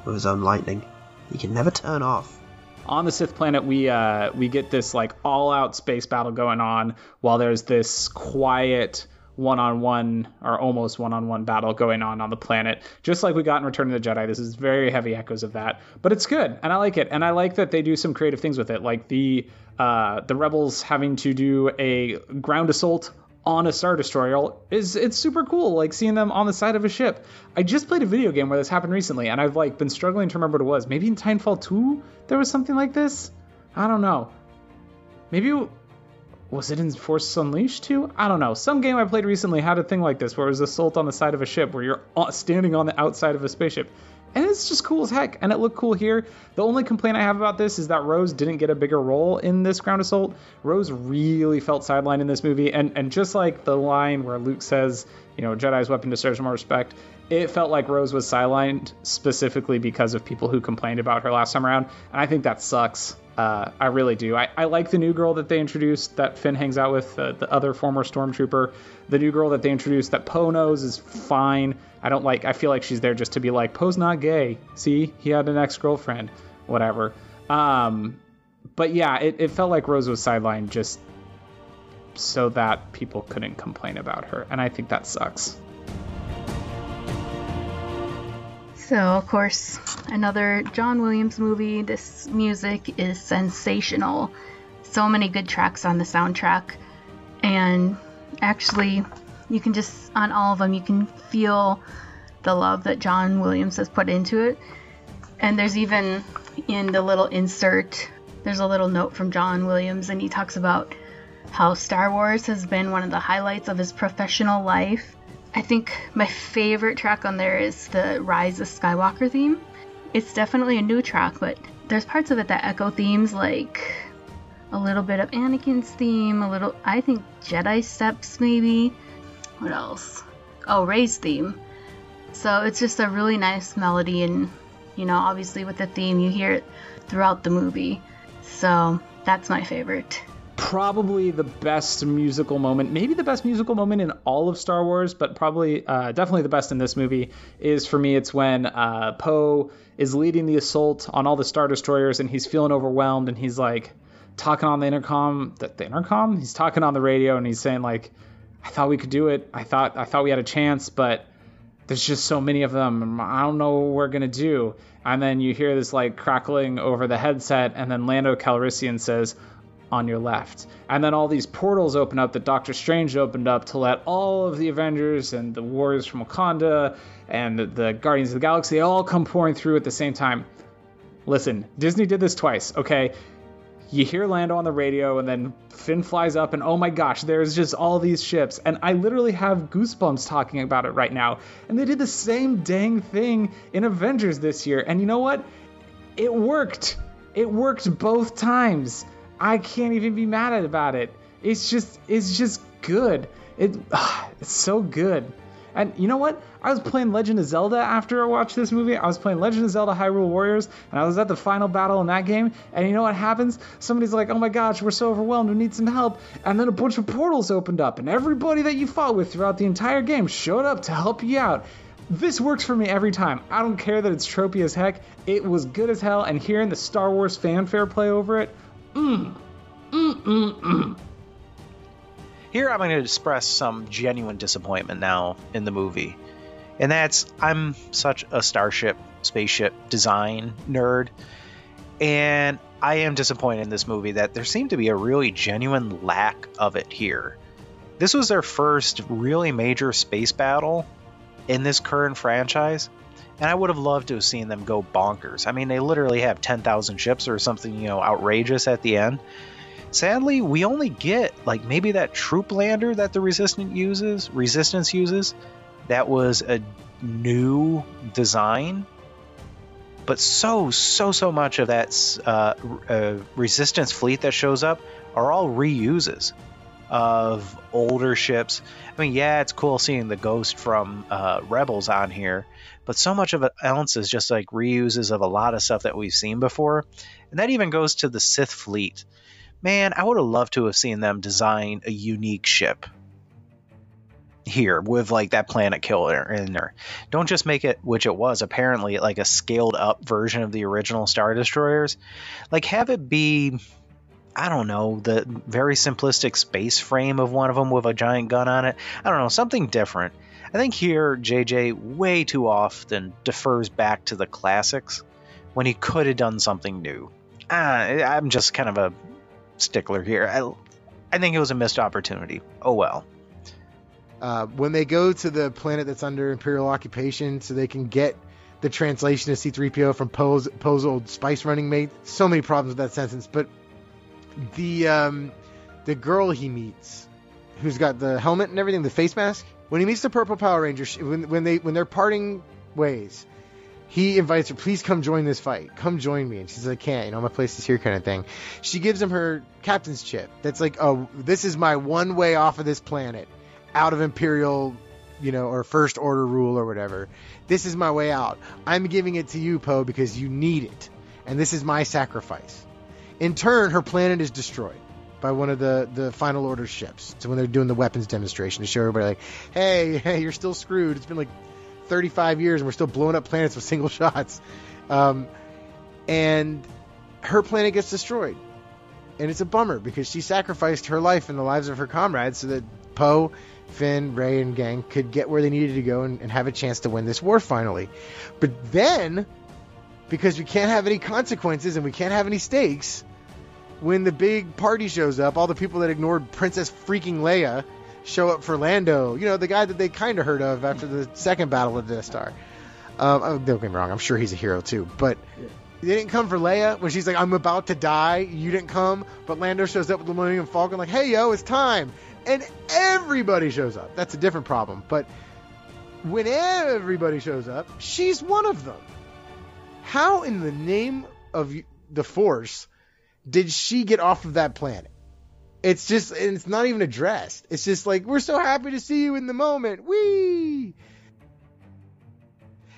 with his own lightning. He can never turn off. On the Sith planet, we uh, we get this like all-out space battle going on, while there's this quiet one-on-one or almost one-on-one battle going on on the planet, just like we got in Return of the Jedi. This is very heavy echoes of that, but it's good, and I like it, and I like that they do some creative things with it, like the uh, the rebels having to do a ground assault on a star destroyer is it's super cool like seeing them on the side of a ship. I just played a video game where this happened recently and i've like been struggling to remember what it was. Maybe in titanfall 2 there was something like this? I don't know. Maybe was it in force unleashed 2 i don't know. Some game i played recently had a thing like this where it was assault on the side of a ship where you're standing on the outside of a spaceship. And it's just cool as heck and it looked cool here. The only complaint i have about this is that rose didn't get a bigger role in this ground assault. Rose really felt sidelined in this movie and and just like the line where luke says you know jedi's weapon deserves more respect it felt like rose was sidelined specifically because of people who complained about her last time around and i think that sucks uh, I really do. I, I like the new girl that they introduced that Finn hangs out with, uh, the other former stormtrooper. The new girl that they introduced that Poe knows is fine. I don't like. I feel like she's there just to be like Poe's not gay. See, he had an ex girlfriend, whatever. Um, but yeah, it, it felt like Rose was sidelined just so that people couldn't complain about her, and I think that sucks. So, of course, another John Williams movie. This music is sensational. So many good tracks on the soundtrack. And actually, you can just, on all of them, you can feel the love that John Williams has put into it. And there's even in the little insert, there's a little note from John Williams, and he talks about how Star Wars has been one of the highlights of his professional life. I think my favorite track on there is the Rise of Skywalker theme. It's definitely a new track, but there's parts of it that echo themes like a little bit of Anakin's theme, a little, I think Jedi Steps maybe. What else? Oh, Rey's theme. So it's just a really nice melody, and you know, obviously with the theme, you hear it throughout the movie. So that's my favorite probably the best musical moment, maybe the best musical moment in all of Star Wars, but probably uh, definitely the best in this movie is for me. It's when uh, Poe is leading the assault on all the star destroyers, and he's feeling overwhelmed, and he's like talking on the intercom. The, the intercom? He's talking on the radio, and he's saying like, "I thought we could do it. I thought I thought we had a chance, but." There's just so many of them. I don't know what we're gonna do. And then you hear this like crackling over the headset, and then Lando Calrissian says, on your left. And then all these portals open up that Doctor Strange opened up to let all of the Avengers and the Warriors from Wakanda and the, Guardians of the Galaxy all come pouring through at the same time. Listen, Disney did this twice, okay? You hear Lando on the radio, and then Finn flies up, and oh my gosh, there's just all these ships. And I literally have goosebumps talking about it right now. And they did the same dang thing in Avengers this year. And you know what? It worked. It worked both times. I can't even be mad at about it. It's just it's just good. It [sighs] it's so good. And you know what? I was playing Legend of Zelda after I watched this movie. I was playing Legend of Zelda Hyrule Warriors, and I was at the final battle in that game. And you know what happens? Somebody's like, "Oh my gosh, we're so overwhelmed. We need some help." And then a bunch of portals opened up, and everybody that you fought with throughout the entire game showed up to help you out. This works for me every time. I don't care that it's tropey as heck. It was good as hell, and hearing the Star Wars fanfare play over it, mm, mm, mm, mm. Here I'm going to express some genuine disappointment now in the movie. And that's I'm such a starship, spaceship design nerd. And I am disappointed in this movie that there seemed to be a really genuine lack of it here. This was their first really major space battle in this current franchise, and I would have loved to have seen them go bonkers. I mean, they literally have 10,000 ships or something, you know, outrageous at the end. Sadly, we only get like maybe that troop lander that the resistance uses, resistance uses. That was a new design but so so so much of that uh, uh, resistance fleet that shows up are all reuses of older ships i mean yeah it's cool seeing the ghost from uh, rebels on here but so much of it else is just like reuses of a lot of stuff that we've seen before and that even goes to the sith fleet man i would have loved to have seen them design a unique ship here with like that planet killer in there. Don't just make it, which it was apparently like a scaled up version of the original Star Destroyers. Like have it be, I don't know, the very simplistic space frame of one of them with a giant gun on it. I don't know, something different. I think here JJ way too often defers back to the classics when he could have done something new. Ah, I'm just kind of a stickler here. I, I think it was a missed opportunity. Oh well. Uh, when they go to the planet that's under Imperial occupation, so they can get the translation of C-3PO from Poe's, Poe's old spice running mate. So many problems with that sentence, but the um, the girl he meets, who's got the helmet and everything, the face mask. When he meets the Purple Power Ranger, when when they when they're parting ways, he invites her, please come join this fight. Come join me. And she's like, I can't, you know, my place is here kind of thing. She gives him her captain's chip. That's like, oh, this is my one way off of this planet out of Imperial, you know, or First Order rule or whatever. This is my way out. I'm giving it to you, Poe, because you need it. And this is my sacrifice. In turn, her planet is destroyed by one of the, the Final Order ships. So when they're doing the weapons demonstration to show everybody, like, hey, [laughs] hey, you're still screwed. It's been like 35 years and we're still blowing up planets with [laughs] single shots. Um, and her planet gets destroyed. And it's a bummer because she sacrificed her life and the lives of her comrades so that Poe Finn, Rey, and gang could get where they needed to go and, and have a chance to win this war finally. But then, because we can't have any consequences and we can't have any stakes, when the big party shows up, all the people that ignored Princess freaking Leia show up for Lando. You know, the guy that they kind of heard of after the second Battle of the Death Star. Um, oh, don't get me wrong, I'm sure he's a hero too, but they didn't come for Leia when she's like, "I'm about to die." You didn't come, but Lando shows up with the Millennium Falcon, like, "Hey, yo, it's time!" and everybody shows up. That's a different problem. But when everybody shows up, she's one of them. How in the name of the Force did she get off of that planet? It's just, and it's not even addressed. It's just like, we're so happy to see you in the moment. Whee!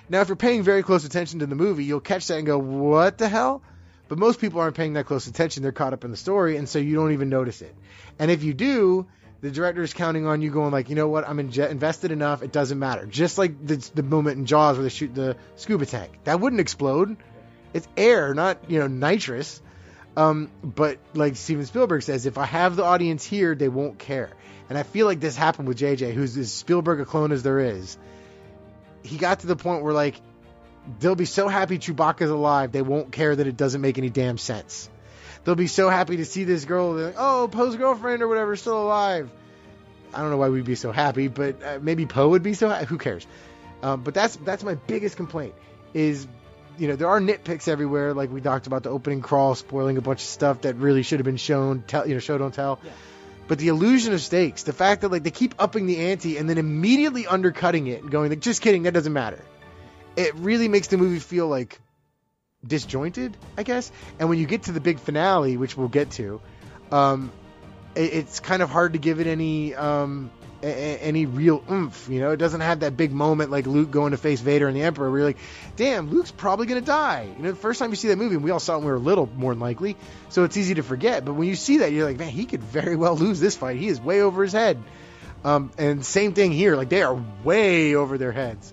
Now, if you're paying very close attention to the movie, you'll catch that and go, what the hell? But most people aren't paying that close attention. They're caught up in the story, and so you don't even notice it. And if you do, the director is counting on you going like, you know what, I'm in invested enough, it doesn't matter. Just like the, the moment in Jaws where they shoot the scuba tank, that wouldn't explode. It's air, not you know nitrous. Um, but like Steven Spielberg says, if I have the audience here, they won't care. And I feel like this happened with JJ, who's as Spielberg a clone as there is. He got to the point where like they'll be so happy Chewbacca's alive, they won't care that it doesn't make any damn sense they'll be so happy to see this girl. Like, oh, Poe's girlfriend or whatever still alive. I don't know why we'd be so happy, but uh, maybe Poe would be so. happy. Who cares? Um, but that's that's my biggest complaint. Is you know there are nitpicks everywhere, like we talked about the opening crawl spoiling a bunch of stuff that really should have been shown. Tell you know show don't tell. Yeah. But the illusion of stakes, the fact that like they keep upping the ante and then immediately undercutting it and going like, just kidding, that doesn't matter. It really makes the movie feel like disjointed, I guess. And when you get to the big finale, which we'll get to, um, it, it's kind of hard to give it any um, a, a, any real oomph. You know, it doesn't have that big moment like Luke going to face Vader and the Emperor. Where you're like, damn, Luke's probably gonna die. You know, the first time you see that movie, we all saw it when we were little, more than likely, so it's easy to forget. But when you see that, you're like, man, he could very well lose this fight. He is way over his head. Um, and same thing here, like they are way over their heads.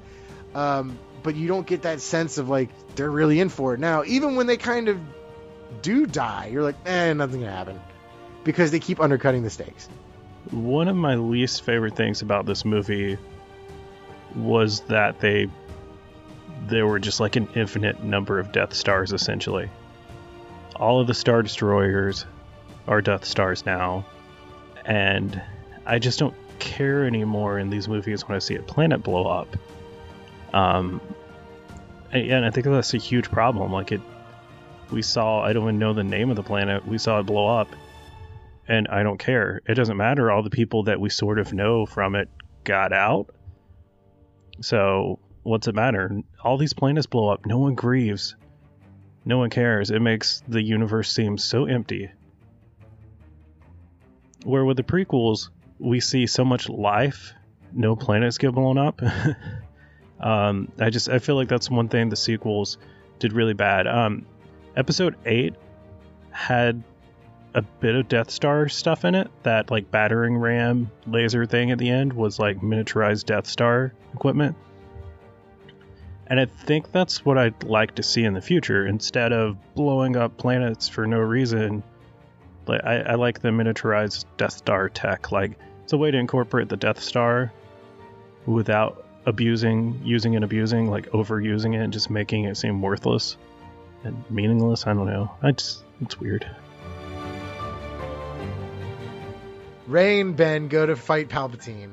Um, but you don't get that sense of like they're really in for it. Now, even when they kind of do die, you're like, eh, nothing's gonna happen because they keep undercutting the stakes. One of my least favorite things about this movie was that they there were just like an infinite number of Death Stars essentially. all of the Star Destroyers are Death Stars now, and I just don't care anymore in these movies when I see a planet blow up. Um, and I think that's a huge problem. Like it, we saw. I don't even know the name of the planet. We saw it blow up, and I don't care. It doesn't matter. All the people that we sort of know from it got out. So what's it matter? All these planets blow up. No one grieves. No one cares. It makes the universe seem so empty. Where with the prequels, we see so much life, no planets get blown up. [laughs] um, I just I feel like that's one thing the sequels did really bad. Um, episode eight had a bit of Death Star stuff in it. That like battering ram laser thing at the end was like miniaturized Death Star equipment. And I think that's what I'd like to see in the future. Instead of blowing up planets for no reason, like I, I like the miniaturized Death Star tech. Like it's a way to incorporate the Death Star without abusing, using and abusing, like overusing it and just making it seem worthless and meaningless. I don't know. I just it's weird. Rey and Ben go to fight Palpatine,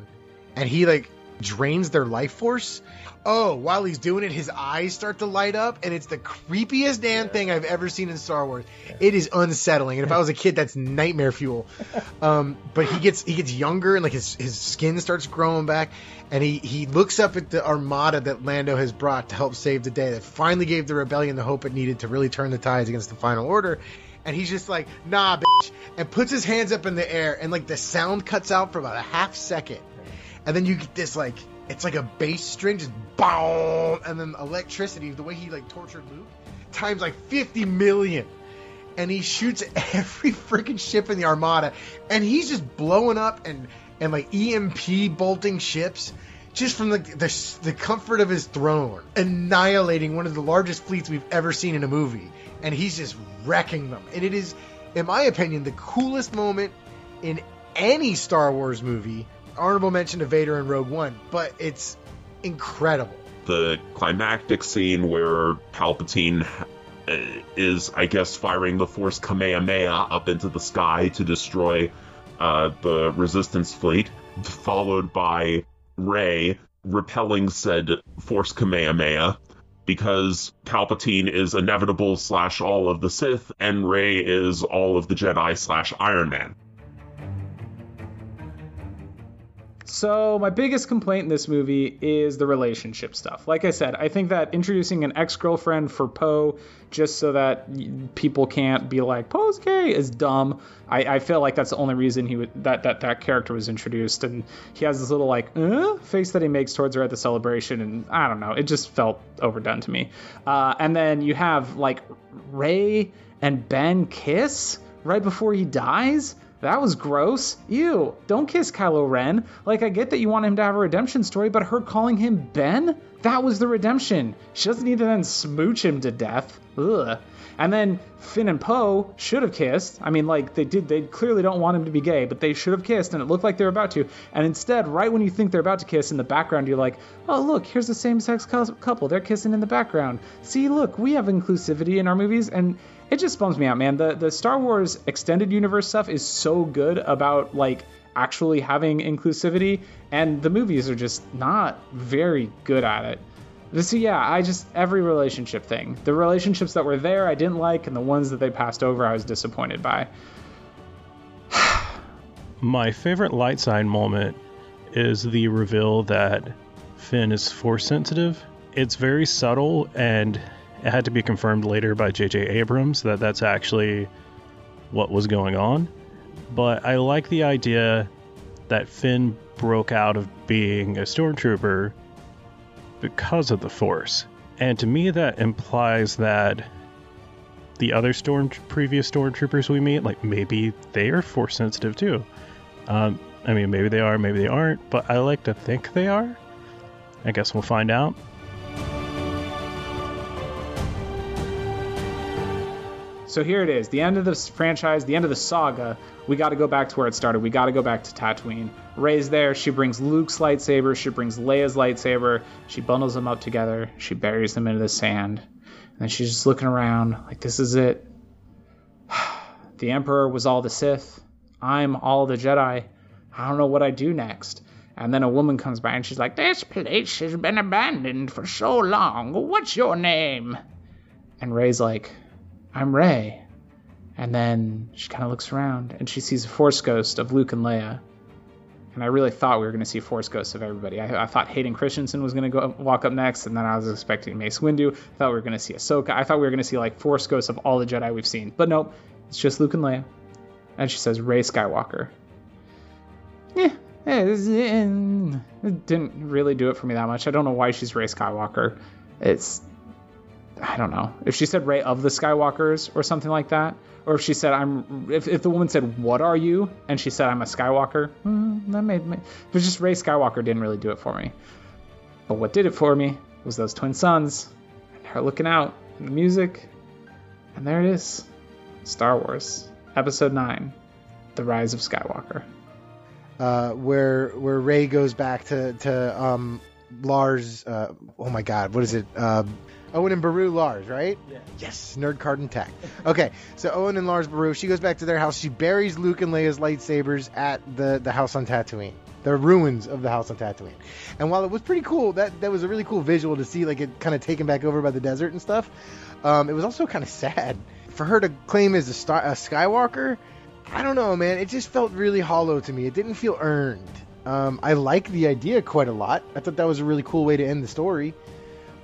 and he like drains their life force. Oh, while he's doing it, his eyes start to light up, and it's the creepiest damn thing I've ever seen in Star Wars. It is unsettling, and if I was a kid, that's nightmare fuel. [laughs] Um, but he gets he gets younger, and like his his skin starts growing back, and he he looks up at the armada that Lando has brought to help save the day. That finally gave the rebellion the hope it needed to really turn the tides against the Final Order. And he's just like, nah, bitch, and puts his hands up in the air, and like the sound cuts out for about a half second, and then you get this like it's like a bass string just boom and then electricity the way he like tortured luke times like 50 million. And he shoots [laughs] every freaking ship in the armada. And he's just blowing up and and like emp bolting ships just from the, the the comfort of his throne annihilating one of the largest fleets we've ever seen in a movie. And he's just wrecking them. And it is in my opinion the coolest moment in any star wars movie honorable mention to Vader in Rogue One, but it's incredible. The climactic scene where Palpatine uh, is, I guess, firing the Force Kamehameha up into the sky to destroy uh, the Resistance fleet, followed by Rey repelling said Force Kamehameha because Palpatine is inevitable slash all of the Sith, and Rey is all of the Jedi slash Iron Man. So, my biggest complaint in this movie is the relationship stuff. Like I said, I think that introducing an ex girlfriend for Poe just so that people can't be like, Poe's gay is dumb. I, I feel like that's the only reason he would, that, that that character was introduced. And he has this little, like, uh, face that he makes towards her at the celebration. And I don't know, it just felt overdone to me. Uh, and then you have, like, Rey and Ben kiss right before he dies that was gross. Ew. Don't kiss Kylo Ren. Like, I get that you want him to have a redemption story, but her calling him Ben? That was the redemption. She doesn't need to then smooch him to death. Ugh. And then Finn and Poe should have kissed. I mean, like, they did, they clearly don't want him to be gay, but they should have kissed, and it looked like they were about to. And instead, right when you think they're about to kiss, in the background, you're like, oh, look, here's the same sex couple. They're kissing in the background. See, look, we have inclusivity in our movies, and it just bums me out, man. The the Star Wars extended universe stuff is so good about like actually having inclusivity, and the movies are just not very good at it. So yeah, I just every relationship thing. The relationships that were there I didn't like, and the ones that they passed over I was disappointed by. [sighs] My favorite light side moment is the reveal that Finn is force sensitive. It's very subtle and it had to be confirmed later by J.J. Abrams that that's actually what was going on. But I like the idea that Finn broke out of being a stormtrooper because of the Force. And to me, that implies that the other storm previous stormtroopers we meet, like maybe they are force sensitive too. Um, I mean, maybe they are, maybe they aren't, but I like to think they are. I guess we'll find out. So here it is, the end of this franchise, the end of the saga. We got to go back to where it started. We got to go back to Tatooine. Rey's there. She brings Luke's lightsaber. She brings Leia's lightsaber. She bundles them up together. She buries them into the sand. And then she's just looking around like, this is it. [sighs] The Emperor was all the Sith. I'm all the Jedi. I don't know what I do next. And then a woman comes by and she's like, This place has been abandoned for so long. What's your name? And Rey's like, I'm Rey. And then she kind of looks around and she sees a Force ghost of Luke and Leia. And I really thought we were going to see Force ghosts of everybody. I, I thought Hayden Christensen was going to go walk up next, and then I was expecting Mace Windu. I thought we were going to see Ahsoka. I thought we were going to see like Force ghosts of all the Jedi we've seen. But nope, it's just Luke and Leia. And she says Rey Skywalker. Eh, yeah, it didn't really do it for me that much. I don't know why she's Rey Skywalker. It's I don't know if she said Rey of the Skywalkers or something like that, or if she said I'm. If, if the woman said what are you and she said I'm a Skywalker, mm, that made me. But just Rey Skywalker didn't really do it for me. But what did it for me was those twin suns and her looking out, and the music, and there it is, Star Wars Episode Nine, The Rise of Skywalker. Uh, where where Rey goes back to to um, Lars. Uh, oh my God, what is it? Uh, Owen and Beru Lars, right? Yeah. Yes, nerd card intact. Okay, so Owen and Lars Beru. She goes back to their house. She buries Luke and Leia's lightsabers at the the house on Tatooine. The ruins of the house on Tatooine. And while it was pretty cool, that that was a really cool visual to see, like it kind of taken back over by the desert and stuff. Um, it was also kind of sad for her to claim as a, star, a Skywalker. I don't know, man. It just felt really hollow to me. It didn't feel earned. Um, I like the idea quite a lot. I thought that was a really cool way to end the story.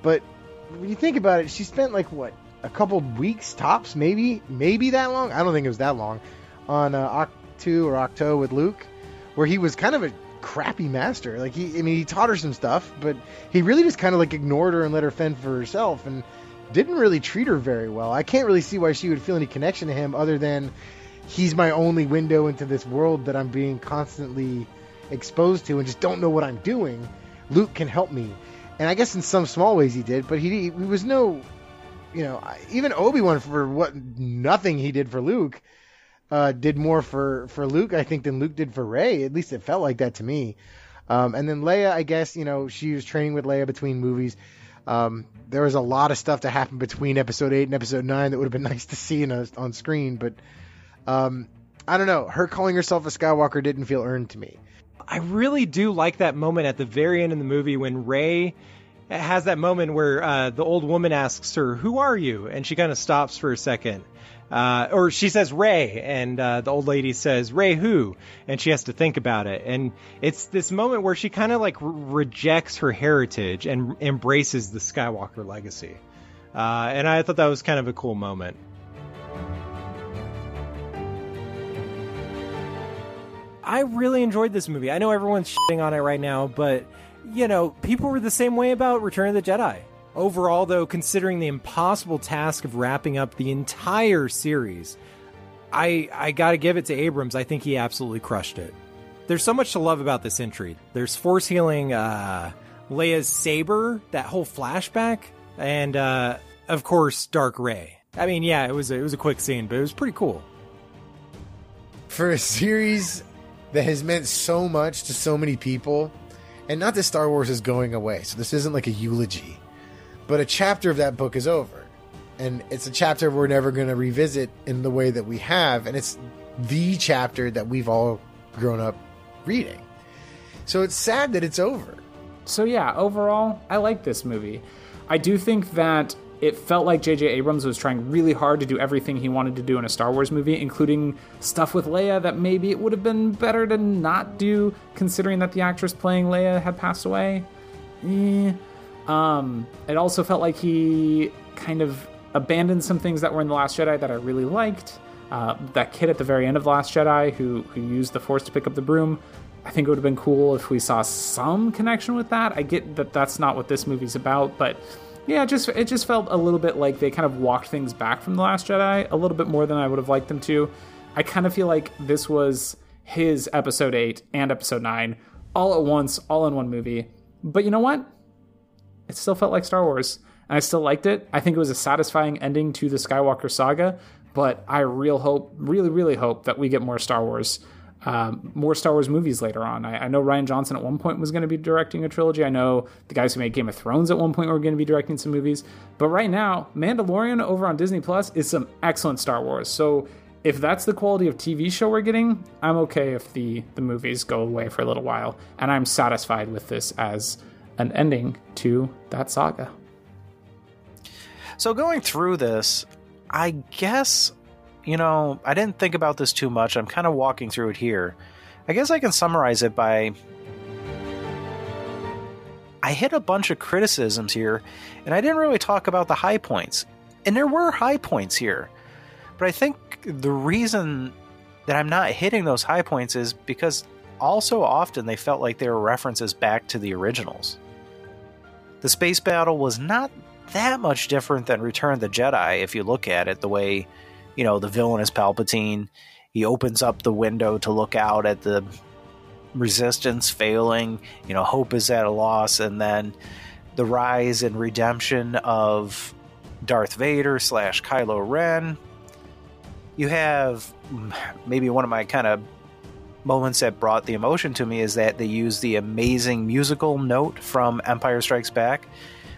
But when you think about it, she spent like what a couple weeks tops, maybe, maybe that long. I don't think it was that long on uh, Ahch-To or Ahch-To with Luke, where he was kind of a crappy master. Like he, I mean, he taught her some stuff, but he really just kind of like ignored her and let her fend for herself, and didn't really treat her very well. I can't really see why she would feel any connection to him other than he's my only window into this world that I'm being constantly exposed to and just don't know what I'm doing. Luke can help me. And I guess in some small ways he did, but he, he was no, you know, even Obi Wan for what nothing he did for Luke, uh, did more for for Luke I think than Luke did for Rey. At least it felt like that to me. Um, and then Leia, I guess you know she was training with Leia between movies. Um, there was a lot of stuff to happen between Episode Eight and Episode Nine that would have been [laughs] nice to see a, on screen, but um, I don't know. Her calling herself a Skywalker didn't feel earned to me. I really do like that moment at the very end of the movie when Rey has that moment where uh, the old woman asks her, "Who are you?" and she kind of stops for a second. Uh, or she says Rey, and uh, the old lady says Rey who, and she has to think about it. And it's this moment where she kind of like re- rejects her heritage and embraces the Skywalker legacy. Uh, and I thought that was kind of a cool moment. I really enjoyed this movie. I know everyone's shitting on it right now, but you know, people were the same way about Return of the Jedi. Overall, though, considering the impossible task of wrapping up the entire series, I I got to give it to Abrams. I think he absolutely crushed it. There's so much to love about this entry. There's force healing uh, Leia's saber, that whole flashback, and uh, of course Dark Rey. I mean, yeah, it was a, it was a quick scene, but it was pretty cool. For a series that has meant so much to so many people, and not that Star Wars is going away, so this isn't like a eulogy, but a chapter of that book is over. And it's a chapter we're never going to revisit in the way that we have, and it's the chapter that we've all grown up reading. So it's sad that it's over. So yeah, overall, I like this movie. I do think that it felt like J.J. Abrams was trying really hard to do everything he wanted to do in a Star Wars movie, including stuff with Leia that maybe it would have been better to not do, considering that the actress playing Leia had passed away. Eh. Um, it also felt like he kind of abandoned some things that were in The Last Jedi that I really liked. Uh, that kid at the very end of The Last Jedi who, who used the Force to pick up the broom. I think it would have been cool if we saw some connection with that. I get that that's not what this movie's about, but yeah, it just it just felt a little bit like they kind of walked things back from the Last Jedi a little bit more than I would have liked them to. I kind of feel like this was his episode 8 and episode 9 all at once, all in one movie. But you know what? It still felt like Star Wars. And I still liked it. I think it was a satisfying ending to the Skywalker saga, but I real hope really really hope that we get more Star Wars um, more Star Wars movies later on. I, I, know Rian Johnson at one point was going to be directing a trilogy. I know the guys who made Game of Thrones at one point were going to be directing some movies. But right now, Mandalorian over on Disney Plus is some excellent Star Wars. So if that's the quality of TV show we're getting, I'm okay if the the movies go away for a little while, and I'm satisfied with this as an ending to that saga. So going through this, I guess you know I didn't think about this too much. I'm kind of walking through it here. I guess I can summarize it by I hit a bunch of criticisms here, and I didn't really talk about the high points. And there were high points here. But I think the reason that I'm not hitting those high points is because also often they felt like they were references back to the originals. The space battle was not that much different than Return of the Jedi if you look at it the way, you know, the villain is Palpatine. He opens up the window to look out at the resistance failing, you know, hope is at a loss, and then the rise and redemption of Darth Vader slash Kylo Ren. You have maybe one of my kind of moments that brought the emotion to me is that they use the amazing musical note from Empire Strikes Back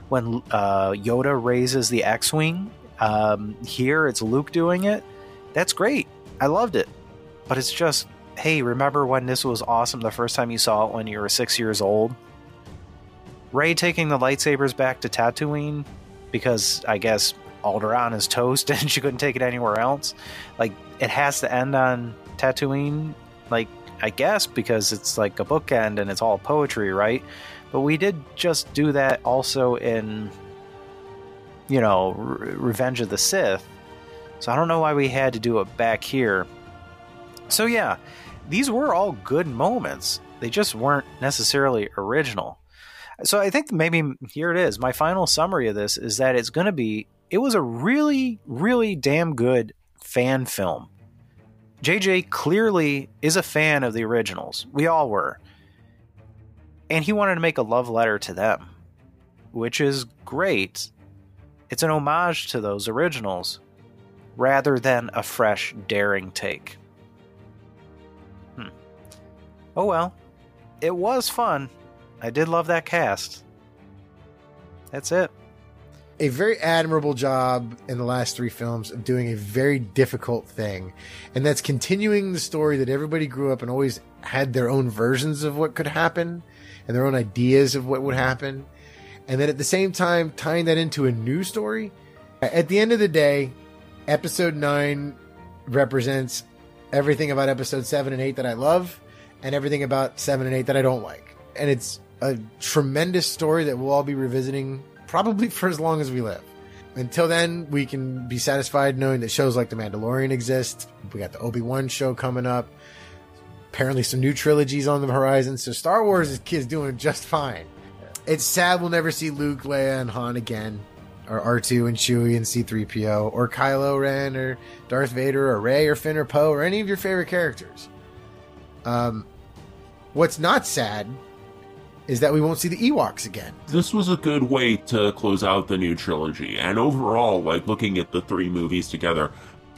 when uh, Yoda raises the X-wing. Um, here, it's Luke doing it. That's great. I loved it, but it's just hey, remember when this was awesome the first time you saw it when you were six years old? Rey taking the lightsabers back to Tatooine because I guess Alderaan is toast [laughs] and she couldn't take it anywhere else. Like, it has to end on Tatooine, like, I guess, because it's like a bookend and it's all poetry, right? But we did just do that also in, you know, Re- Revenge of the Sith. So I don't know why we had to do it back here. So yeah, these were all good moments. They just weren't necessarily original. So I think maybe here it is. My final summary of this is that it's going to be it was a really really damn good fan film. JJ clearly is a fan of the originals. We all were. And he wanted to make a love letter to them, which is great. It's an homage to those originals rather than a fresh daring take. Hmm. Oh well. It was fun. I did love that cast. That's it. A very admirable job in the last three films of doing a very difficult thing, and that's continuing the story that everybody grew up and always had their own versions of what could happen and their own ideas of what would happen. And then at the same time, tying that into a new story. At the end of the day, episode nine represents everything about episode seven and eight that I love and everything about seven and eight that I don't like. And it's a tremendous story that we'll all be revisiting probably [laughs] for as long as we live. Until then, we can be satisfied knowing that shows like The Mandalorian exist. We got the Obi Wan show coming up. Apparently, some new trilogies on the horizon. So Star Wars is, is doing just fine. It's sad we'll never see Luke, Leia, and Han again, or R2 and Chewie and C3PO, or Kylo Ren, or Darth Vader, or Rey, or Finn, or Poe, or any of your favorite characters. Um, what's not sad is that we won't see the Ewoks again. This was a good way to close out the new trilogy. And overall, like looking at the three movies together,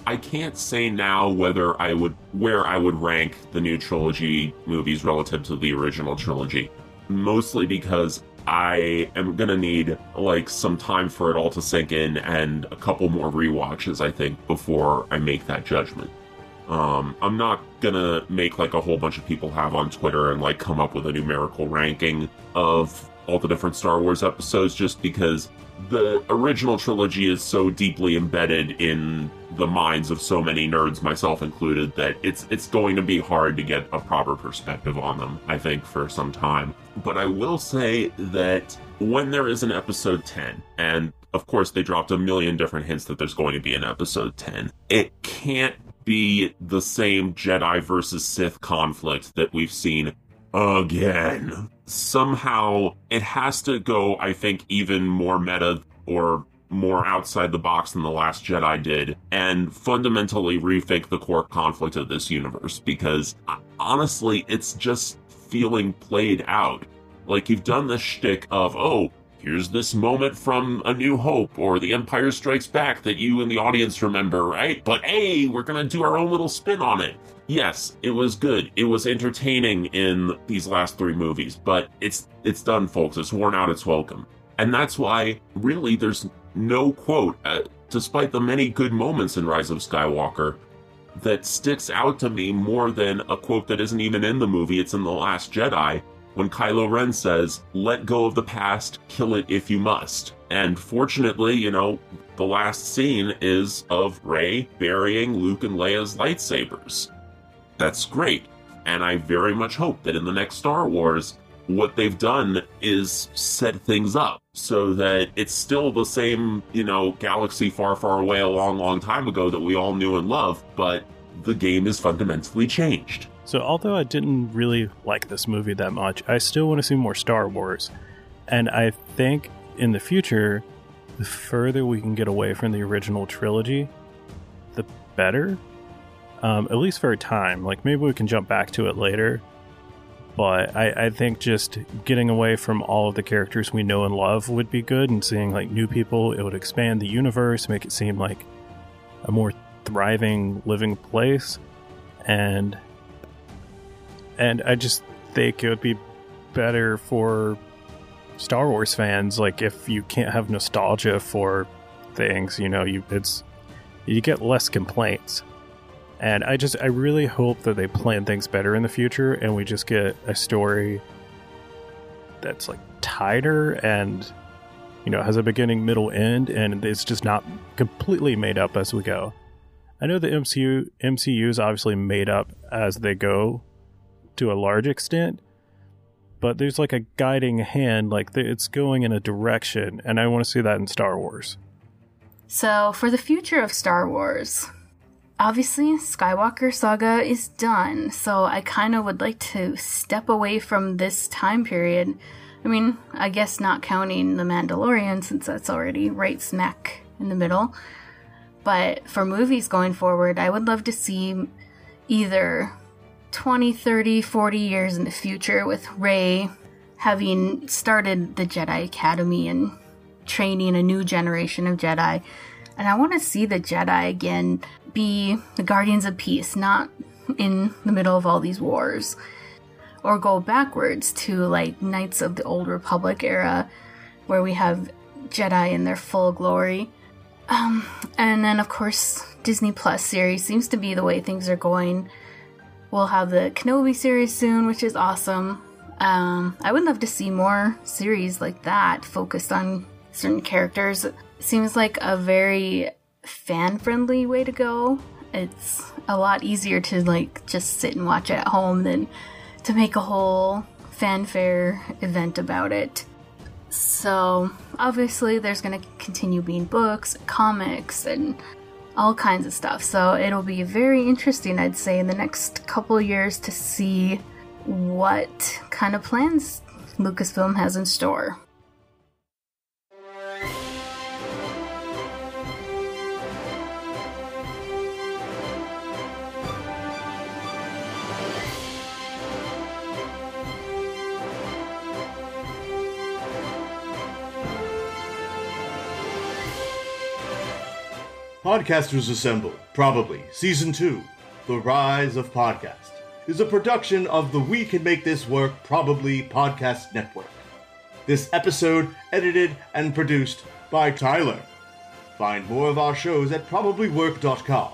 I can't say now whether I would where I would rank the new trilogy movies relative to the original trilogy. Mostly because I am gonna need like some time for it all to sink in and a couple more rewatches, I think, before I make that judgment. Um, I'm not gonna make like a whole bunch of people have on Twitter and like come up with a numerical ranking of all the different Star Wars episodes just because the original trilogy is so deeply embedded in the minds of so many nerds, myself included, that it's it's going to be hard to get a proper perspective on them, I think, for some time. But I will say that when there is an episode 10, and of course they dropped a million different hints that there's going to be an episode 10, it can't be the same Jedi versus Sith conflict that we've seen again. Somehow it has to go, I think, even more meta or more outside the box than The Last Jedi did, and fundamentally rethink the core conflict of this universe because uh, honestly, it's just feeling played out. Like you've done the shtick of, oh, here's this moment from A New Hope or The Empire Strikes Back that you and the audience remember, right? But hey, we're gonna do our own little spin on it. Yes, it was good. It was entertaining in these last three movies, but it's it's done, folks. It's worn out its welcome. And that's why, really, there's no quote. Uh, despite the many good moments in Rise of Skywalker, that sticks out to me more than a quote that isn't even in the movie. It's in The Last Jedi when Kylo Ren says, Let go of the past, kill it if you must. And fortunately, you know, the last scene is of Rey burying Luke and Leia's lightsabers. That's great. And I very much hope that in the next Star Wars, what they've done is set things up so that it's still the same, you know, galaxy far, far away a long, long time ago that we all knew and loved, but the game is fundamentally changed. So, although I didn't really like this movie that much, I still want to see more Star Wars. And I think in the future, the further we can get away from the original trilogy, the better. Um, at least for a time. Like, maybe we can jump back to it later. But I, I think just getting away from all of the characters we know and love would be good, and seeing like new people, it would expand the universe, make it seem like a more thriving, living place. And and I just think it would be better for Star Wars fans. Like if you can't have nostalgia for things, you know, you it's you get less complaints. And I just I really hope that they plan things better in the future and we just get a story that's like tighter and you know has a beginning, middle, end, and it's just not completely made up as we go. I know the MCU MCU is obviously made up as they go to a large extent, but there's like a guiding hand, like it's going in a direction, and I want to see that in Star Wars. So, for the future of Star Wars, obviously Skywalker saga is done, so I kind of would like to step away from this time period. I mean, I guess not counting The Mandalorian since that's already right smack in the middle. But for movies going forward, I would love to see either 20, 30, 40 years in the future with Rey having started the Jedi Academy and training a new generation of Jedi. And I want to see the Jedi again be the Guardians of Peace, not in the middle of all these wars. Or go backwards to like Knights of the Old Republic era, where we have Jedi in their full glory. Um, and then, of course, Disney Plus series seems to be the way things are going. We'll have the Kenobi series soon, which is awesome. Um, I would love to see more series like that focused on certain characters. Seems like a very fan friendly way to go. It's a lot easier to like just sit and watch it at home than to make a whole fanfare event about it. So, obviously, there's going to continue being books, comics, and all kinds of stuff. So, it'll be very interesting, I'd say, in the next couple years to see what kind of plans Lucasfilm has in store. Podcasters Assemble, probably Season 2, The Rise of Podcast, is a production of the We Can Make This Work Probably Podcast Network. This episode edited and produced by Tyler. Find more of our shows at probablywork.com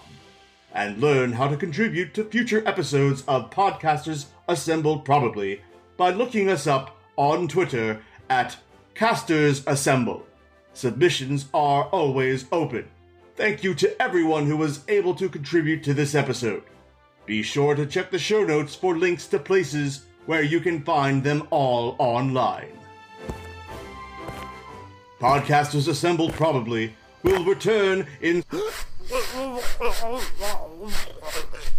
and learn how to contribute to future episodes of Podcasters Assembled Probably by looking us up on Twitter at Casters Assemble. Submissions are always open. Thank you to everyone who was able to contribute to this episode. Be sure to check the show notes for links to places where you can find them all online. Podcasters Assembled Probably will return in. [gasps] [laughs]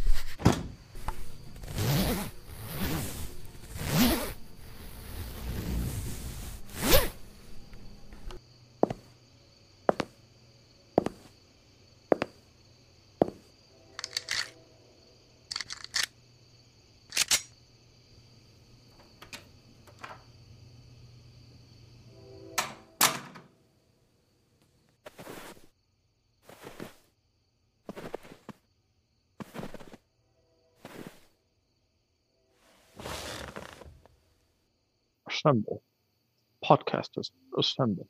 Assemble. Podcasters, assemble.